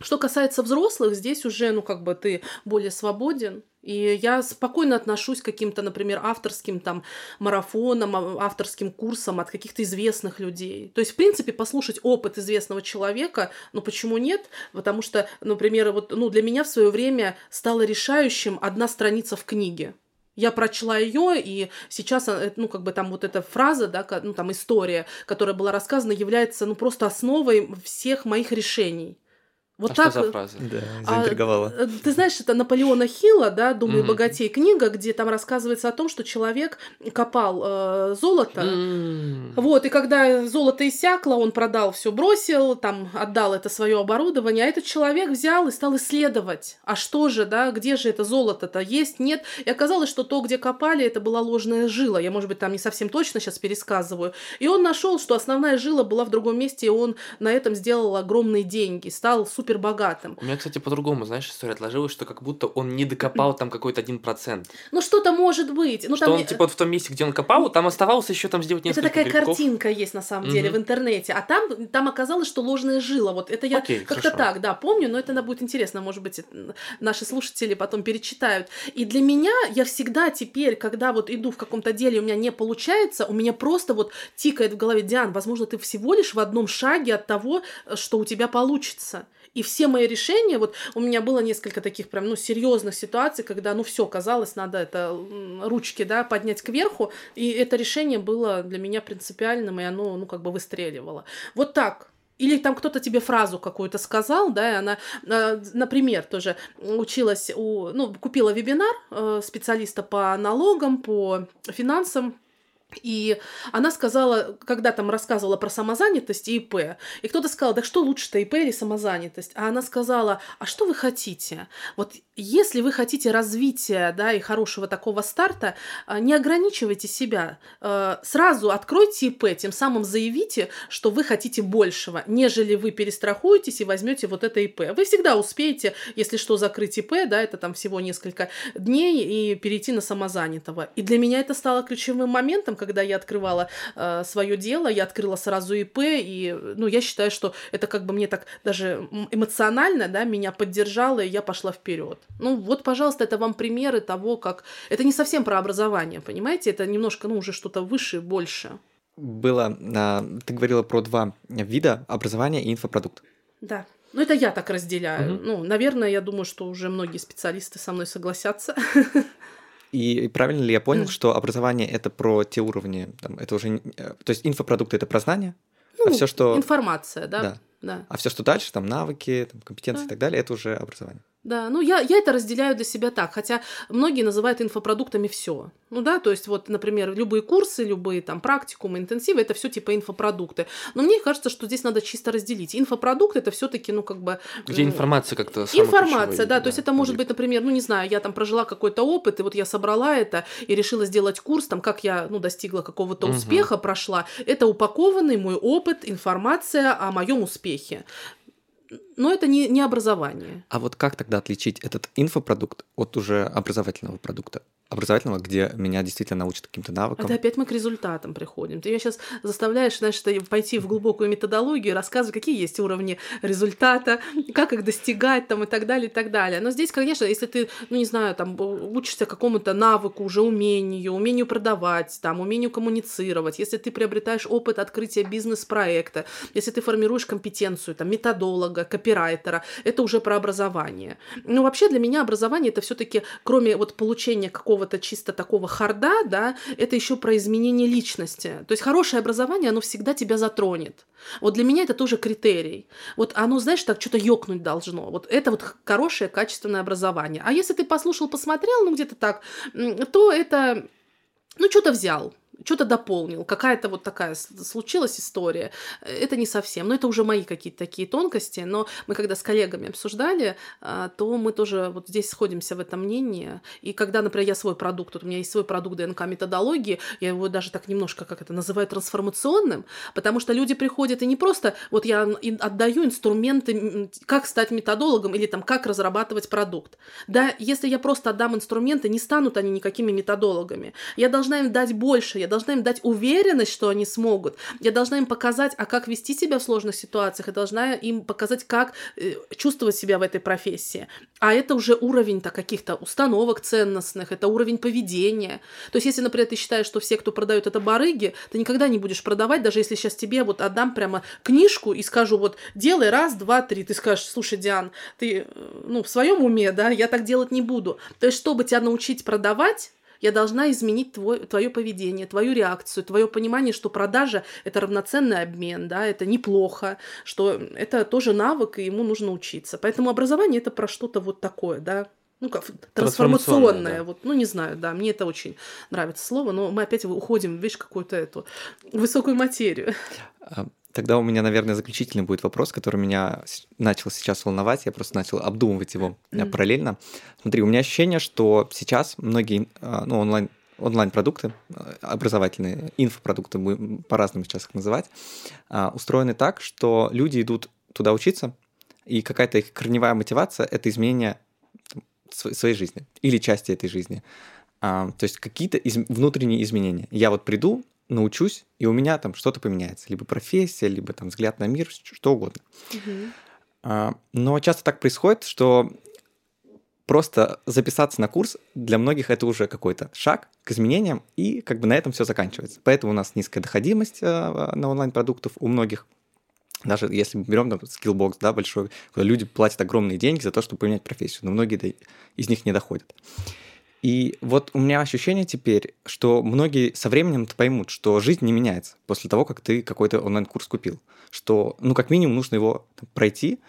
что касается взрослых, здесь уже, ну, как бы ты более свободен, И я спокойно отношусь к каким-то, например, авторским там марафонам, а, авторским курсам от каких-то известных людей. То есть, в принципе, послушать опыт известного человека, ну почему нет? Потому что, например, вот, ну, для меня в свое время стало решающим одна страница в книге. Я прочла ее, и сейчас, э, ну, как бы там вот эта фраза, да, ну, там история, которая была рассказана, является, ну, просто основой всех моих решений. Вот а так. Что за фраза? Да, заинтриговала. А, ты знаешь, это Наполеона Хилла, да, «Думай mm-hmm. богатей» книга, где там рассказывается о том, что человек копал э, золото. Mm-hmm. Вот, и когда золото иссякло, он продал все, бросил, там отдал это свое оборудование, а этот человек взял и стал исследовать. А что же, да, где же это золото-то есть, нет? И оказалось, что то, где копали, это была ложная жила. Я, может быть, там не совсем точно сейчас пересказываю. И он нашел, что основная жила была в другом месте, и он на этом сделал огромные деньги, стал супер супер богатым. У меня, кстати, по-другому, знаешь, история отложилась, что как будто он не докопал там какой-то один процент. Ну, что-то может быть. Ну, что там... он, типа, вот в том месте, где он копал, там оставалось еще там сделать несколько Это такая грибков. картинка есть, на самом деле, mm-hmm. в интернете. А там, там оказалось, что ложная жила. Вот это я okay, как-то так, да, помню, но это будет интересно, может быть, наши слушатели потом перечитают. И для меня, я всегда теперь, когда вот иду в каком-то деле, у меня не получается, у меня просто вот тикает в голове, Диан, возможно, ты всего лишь в одном шаге от того, что у тебя получится. И все мои решения, вот у меня было несколько таких прям, ну, серьезных ситуаций, когда, ну, все казалось, надо это ручки, да, поднять кверху, и это решение было для меня принципиальным, и оно, ну, как бы выстреливало. Вот так, или там кто-то тебе фразу какую-то сказал, да, и она, а, например, тоже училась у, ну, купила вебинар э, специалиста по налогам, по финансам, и она сказала, когда там рассказывала про самозанятость и ИП, и кто-то сказал, да что лучше-то, ИП или самозанятость? А она сказала, а что вы хотите? Вот если вы хотите развития, да, и хорошего такого старта, а, не ограничивайте себя. А, сразу откройте ИП, тем самым заявите, что вы хотите большего, нежели вы перестрахуетесь и возьмете вот это ИП. Вы всегда успеете, если что, закрыть ИП, да, это там всего несколько дней, и перейти на самозанятого. И для меня это стало ключевым моментом, когда я открывала э, свое дело, я открыла сразу ИП, и, ну, я считаю, что это как бы мне так даже эмоционально, да, меня поддержало, и я пошла вперед. Ну, вот, пожалуйста, это вам примеры того, как... Это не совсем про образование, понимаете? Это немножко, ну, уже что-то выше, больше. Было... А, ты говорила про два вида образования и инфопродукт. Да. Ну, это я так разделяю. Угу. Ну, наверное, я думаю, что уже многие специалисты со мной согласятся. И правильно ли я понял, что образование это про те уровни, там, это уже, э, то есть инфопродукты это про знания, а ну, а все что информация, да, да, да. а все что дальше, там навыки, там, компетенции да. и так далее, это уже образование. Да, ну я, я это разделяю для себя так, хотя многие называют инфопродуктами все. Ну да, то есть вот, например, любые курсы, любые там практикумы, интенсивы, это все типа инфопродукты. Но мне кажется, что здесь надо чисто разделить. Инфопродукт это все-таки, ну как бы... Где информация как-то Информация, да, да, то есть это может быть, например, ну не знаю, я там прожила какой-то опыт, и вот я собрала это и решила сделать курс, там, как я, ну, достигла какого-то угу. успеха, прошла. Это упакованный мой опыт, информация о моем успехе. Но это не, не образование. А вот как тогда отличить этот инфопродукт от уже образовательного продукта? Образовательного, где меня действительно научат каким-то навыкам. Это опять мы к результатам приходим. Ты меня сейчас заставляешь, знаешь, пойти в глубокую методологию, рассказывать, какие есть уровни результата, как их достигать там и так далее, и так далее. Но здесь, конечно, если ты, ну не знаю, там учишься какому-то навыку, уже умению, умению продавать, там, умению коммуницировать, если ты приобретаешь опыт открытия бизнес-проекта, если ты формируешь компетенцию, там, методолога, копирайтера, это уже про образование. Но вообще для меня образование это все-таки, кроме вот получения какого какого-то чисто такого харда, да, это еще про изменение личности. То есть хорошее образование, оно всегда тебя затронет. Вот для меня это тоже критерий. Вот оно, знаешь, так что-то ёкнуть должно. Вот это вот хорошее, качественное образование. А если ты послушал, посмотрел, ну где-то так, то это, ну что-то взял что-то дополнил, какая-то вот такая случилась история. Это не совсем, но это уже мои какие-то такие тонкости. Но мы когда с коллегами обсуждали, а, то мы тоже вот здесь сходимся в этом мнении. И когда, например, я свой продукт, вот у меня есть свой продукт ДНК методологии, я его даже так немножко, как это называю, трансформационным, потому что люди приходят и не просто вот я отдаю инструменты, как стать методологом или там как разрабатывать продукт. Да, если я просто отдам инструменты, не станут они никакими методологами. Я должна им дать больше, я должна им дать уверенность, что они смогут. Я должна им показать, а как вести себя в сложных ситуациях, я должна им показать, как э, чувствовать себя в этой профессии. А это уже уровень-то каких-то установок ценностных, это уровень поведения. То есть, если, например, ты считаешь, что все, кто продают, это барыги, ты никогда не будешь продавать, даже если сейчас тебе вот отдам прямо книжку и скажу, вот, делай раз, два, три. Ты скажешь, слушай, Диан, ты, э, ну, в своем уме, да, я так делать не буду. То есть, чтобы тебя научить продавать, я должна изменить твой, твое поведение, твою реакцию, твое понимание, что продажа – это равноценный обмен, да, это неплохо, что это тоже навык, и ему нужно учиться. Поэтому образование – это про что-то вот такое, да, ну, как трансформационное, да. вот, ну, не знаю, да, мне это очень нравится слово, но мы опять уходим, видишь, какую-то эту высокую материю. А, Тогда у меня, наверное, заключительный будет вопрос, который меня начал сейчас волновать. Я просто начал обдумывать его mm-hmm. параллельно. Смотри, у меня ощущение, что сейчас многие а, ну, онлайн онлайн-продукты, а, образовательные инфопродукты, будем по-разному сейчас их называть, устроены так, что люди идут туда учиться, и какая-то их корневая мотивация — это изменение своей жизни или части этой жизни. То есть какие-то из... внутренние изменения. Я вот приду, научусь, и у меня там что-то поменяется. Либо профессия, либо там взгляд на мир, что угодно. Угу. Но часто так происходит, что просто записаться на курс для многих это уже какой-то шаг к изменениям, и как бы на этом все заканчивается. Поэтому у нас низкая доходимость а, на онлайн-продуктов у многих. Даже если мы берем там Skillbox, да, большой, куда люди платят огромные деньги за то, чтобы поменять профессию, но многие из них не доходят. И вот у меня ощущение теперь, что многие со временем поймут, что жизнь не меняется после того, как ты какой-то онлайн-курс купил. Что, ну, как минимум, нужно его пройти,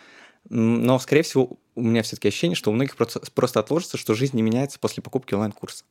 но, скорее всего, у меня все-таки ощущение, что у многих просто, просто отложится, что жизнь не меняется после покупки онлайн-курса.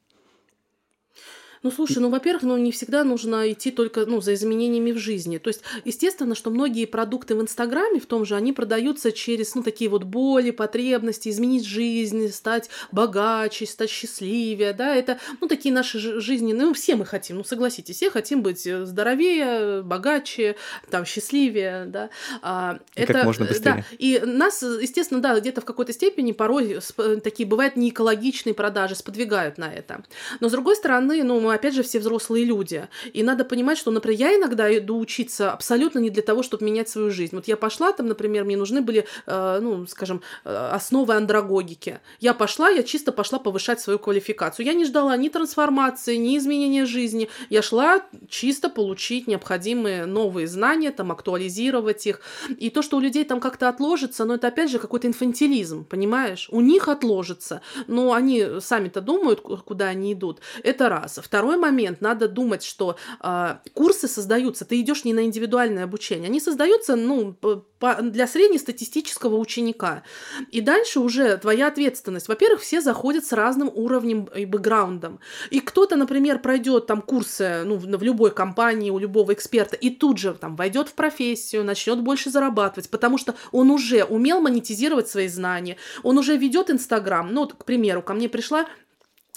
Ну, слушай, ну, во-первых, ну, не всегда нужно идти только, ну, за изменениями в жизни. То есть, естественно, что многие продукты в Инстаграме, в том же, они продаются через, ну, такие вот боли, потребности, изменить жизнь, стать богаче, стать счастливее, да, это, ну, такие наши жизненные, ну, все мы хотим, ну, согласитесь, все хотим быть э, здоровее, богаче, там, счастливее, да. А, и это, как можно быстрее. Да, и нас, естественно, да, где-то в какой-то степени порой такие бывают неэкологичные продажи сподвигают на это. Но, с другой стороны, ну, мы опять же, все взрослые люди. И надо понимать, что, например, я иногда иду учиться абсолютно не для того, чтобы менять свою жизнь. Вот я пошла, там, например, мне нужны были, э, ну, скажем, э, основы андрогогики. Я пошла, я чисто пошла повышать свою квалификацию. Я не ждала ни трансформации, ни изменения жизни. Я шла чисто получить необходимые новые знания, там, актуализировать их. И то, что у людей там как-то отложится, но это, опять же, какой-то инфантилизм, понимаешь? У них отложится, но они сами-то думают, куда они идут. Это раз. Второе Второй момент, надо думать, что э, курсы создаются, ты идешь не на индивидуальное обучение, они создаются, ну, по, для среднестатистического ученика. И дальше уже твоя ответственность. Во-первых, все заходят с разным уровнем и бэкграундом. И кто-то, например, пройдет там курсы, ну, в, в любой компании, у любого эксперта, и тут же там войдет в профессию, начнет больше зарабатывать, потому что он уже умел монетизировать свои знания, он уже ведет Инстаграм. Ну, вот, к примеру, ко мне пришла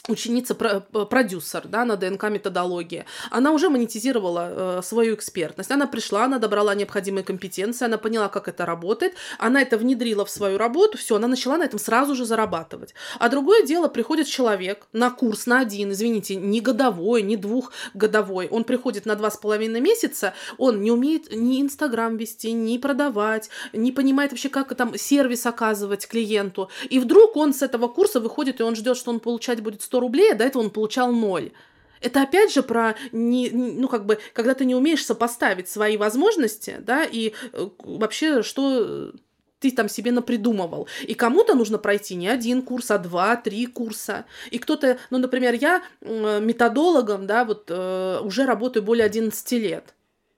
ученица продюсер да, на ДНК методологии, она уже монетизировала э, свою экспертность. Она пришла, она добрала необходимые компетенции, она поняла, как это работает, она это внедрила в свою работу, все, она начала на этом сразу же зарабатывать. А другое дело, приходит человек на курс, на один, извините, не годовой, не двухгодовой, он приходит на два с половиной месяца, он не умеет ни Инстаграм вести, ни продавать, не понимает вообще, как там сервис оказывать клиенту. И вдруг он с этого курса выходит, и он ждет, что он получать будет 100 100 рублей, а до этого он получал ноль. Это опять же про, не, ну, как бы, когда ты не умеешь сопоставить свои возможности, да, и э, вообще, что ты там себе напридумывал. И кому-то нужно пройти не один курс, а два, три курса. И кто-то, ну, например, я методологом, да, вот э, уже работаю более 11 лет.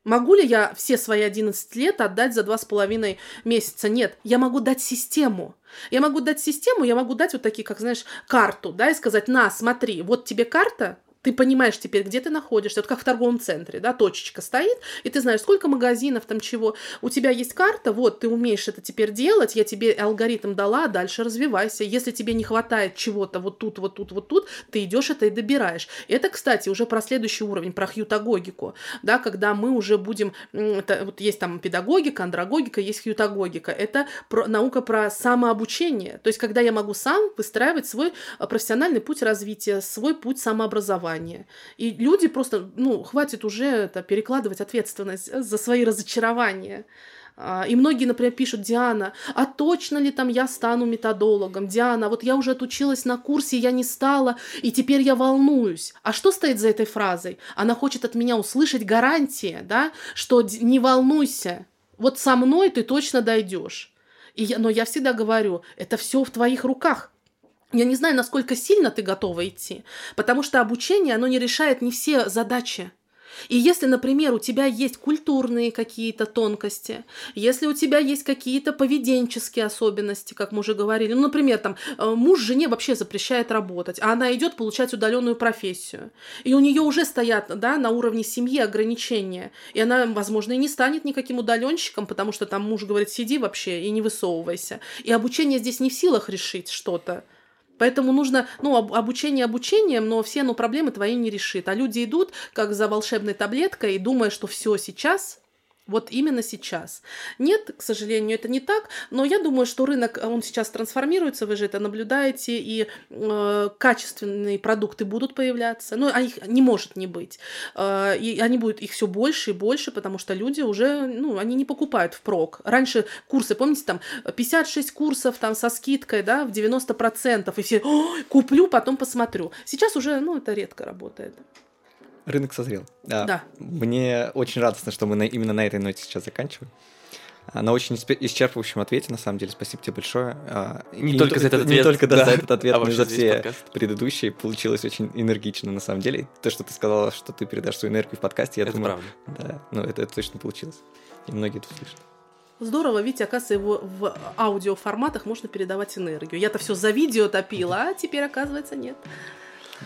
Могу ли я все свои 11 лет отдать за два с половиной месяца? Нет, я могу дать систему. Я могу дать систему, я могу дать вот такие, как знаешь, карту, да, и сказать, на, смотри, вот тебе карта, ты понимаешь теперь, где ты находишься, вот как в торговом центре, да, точечка стоит, и ты знаешь, сколько магазинов, там чего. У тебя есть карта, вот, ты умеешь это теперь делать, я тебе алгоритм дала, дальше развивайся. Если тебе не хватает чего-то вот тут, вот тут, вот тут, ты идешь это и добираешь. Это, кстати, уже про следующий уровень, про хьютагогику, да, когда мы уже будем, это, вот есть там педагогика, андрогогика, есть хьютагогика. Это про, наука про самообучение, то есть когда я могу сам выстраивать свой э, профессиональный путь развития, свой путь самообразования, разочарование. И люди просто, ну, хватит уже это перекладывать ответственность за свои разочарования. А, и многие, например, пишут, Диана, а точно ли там я стану методологом? Диана, вот я уже отучилась на курсе, я не стала, и теперь я волнуюсь. А что стоит за этой фразой? Она хочет от меня услышать гарантии, да, что не волнуйся, вот со мной ты точно дойдешь. И я, но я всегда говорю, это все в твоих руках. Я не знаю, насколько сильно ты готова идти, потому что обучение, оно не решает не все задачи. И если, например, у тебя есть культурные какие-то тонкости, если у тебя есть какие-то поведенческие особенности, как мы уже говорили, ну, например, там э, муж жене вообще запрещает работать, а она идет получать удаленную профессию, и у нее уже стоят, да, на уровне семьи ограничения, и она, возможно, и не станет никаким удаленщиком, потому что там муж говорит, сиди вообще и не высовывайся. И обучение здесь не в силах решить что-то. Поэтому нужно, ну, обучение обучением, но все, ну, проблемы твои не решит. А люди идут, как за волшебной таблеткой, и думая, что все сейчас вот именно сейчас. Нет, к сожалению, это не так, но я думаю, что рынок, он сейчас трансформируется, вы же это наблюдаете, и э, качественные продукты будут появляться, но ну, их не может не быть. Э, и они будут их все больше и больше, потому что люди уже, ну, они не покупают впрок. Раньше курсы, помните, там 56 курсов там со скидкой, да, в 90%, и все, куплю, потом посмотрю. Сейчас уже, ну, это редко работает. Рынок созрел. Да. да. Мне очень радостно, что мы на, именно на этой ноте сейчас заканчиваем. А, на очень исчерпывающем ответе, на самом деле, спасибо тебе большое. А, не, не только за этот ответ. Не только да, да. за этот ответ, а но и за все подкаст. предыдущие. Получилось очень энергично, на самом деле. То, что ты сказала, что ты передашь свою энергию в подкасте, я это думаю... правда. Да, ну это, это точно получилось. И многие это услышат. Здорово, видите, оказывается, его в аудиоформатах можно передавать энергию. Я-то все за видео топила, а теперь, оказывается, нет.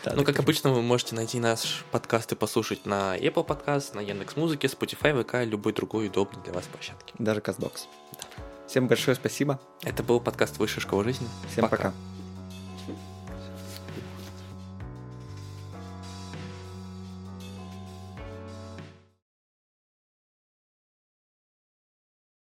Да, ну, как обычно, вы можете найти наш подкаст и послушать на Apple Podcast, на Яндекс Музыке, Spotify, ВК, любой другой удобный для вас площадке. Даже Казбокс. Да. Всем большое спасибо. Это был подкаст Высшая школа жизни. Всем пока. пока.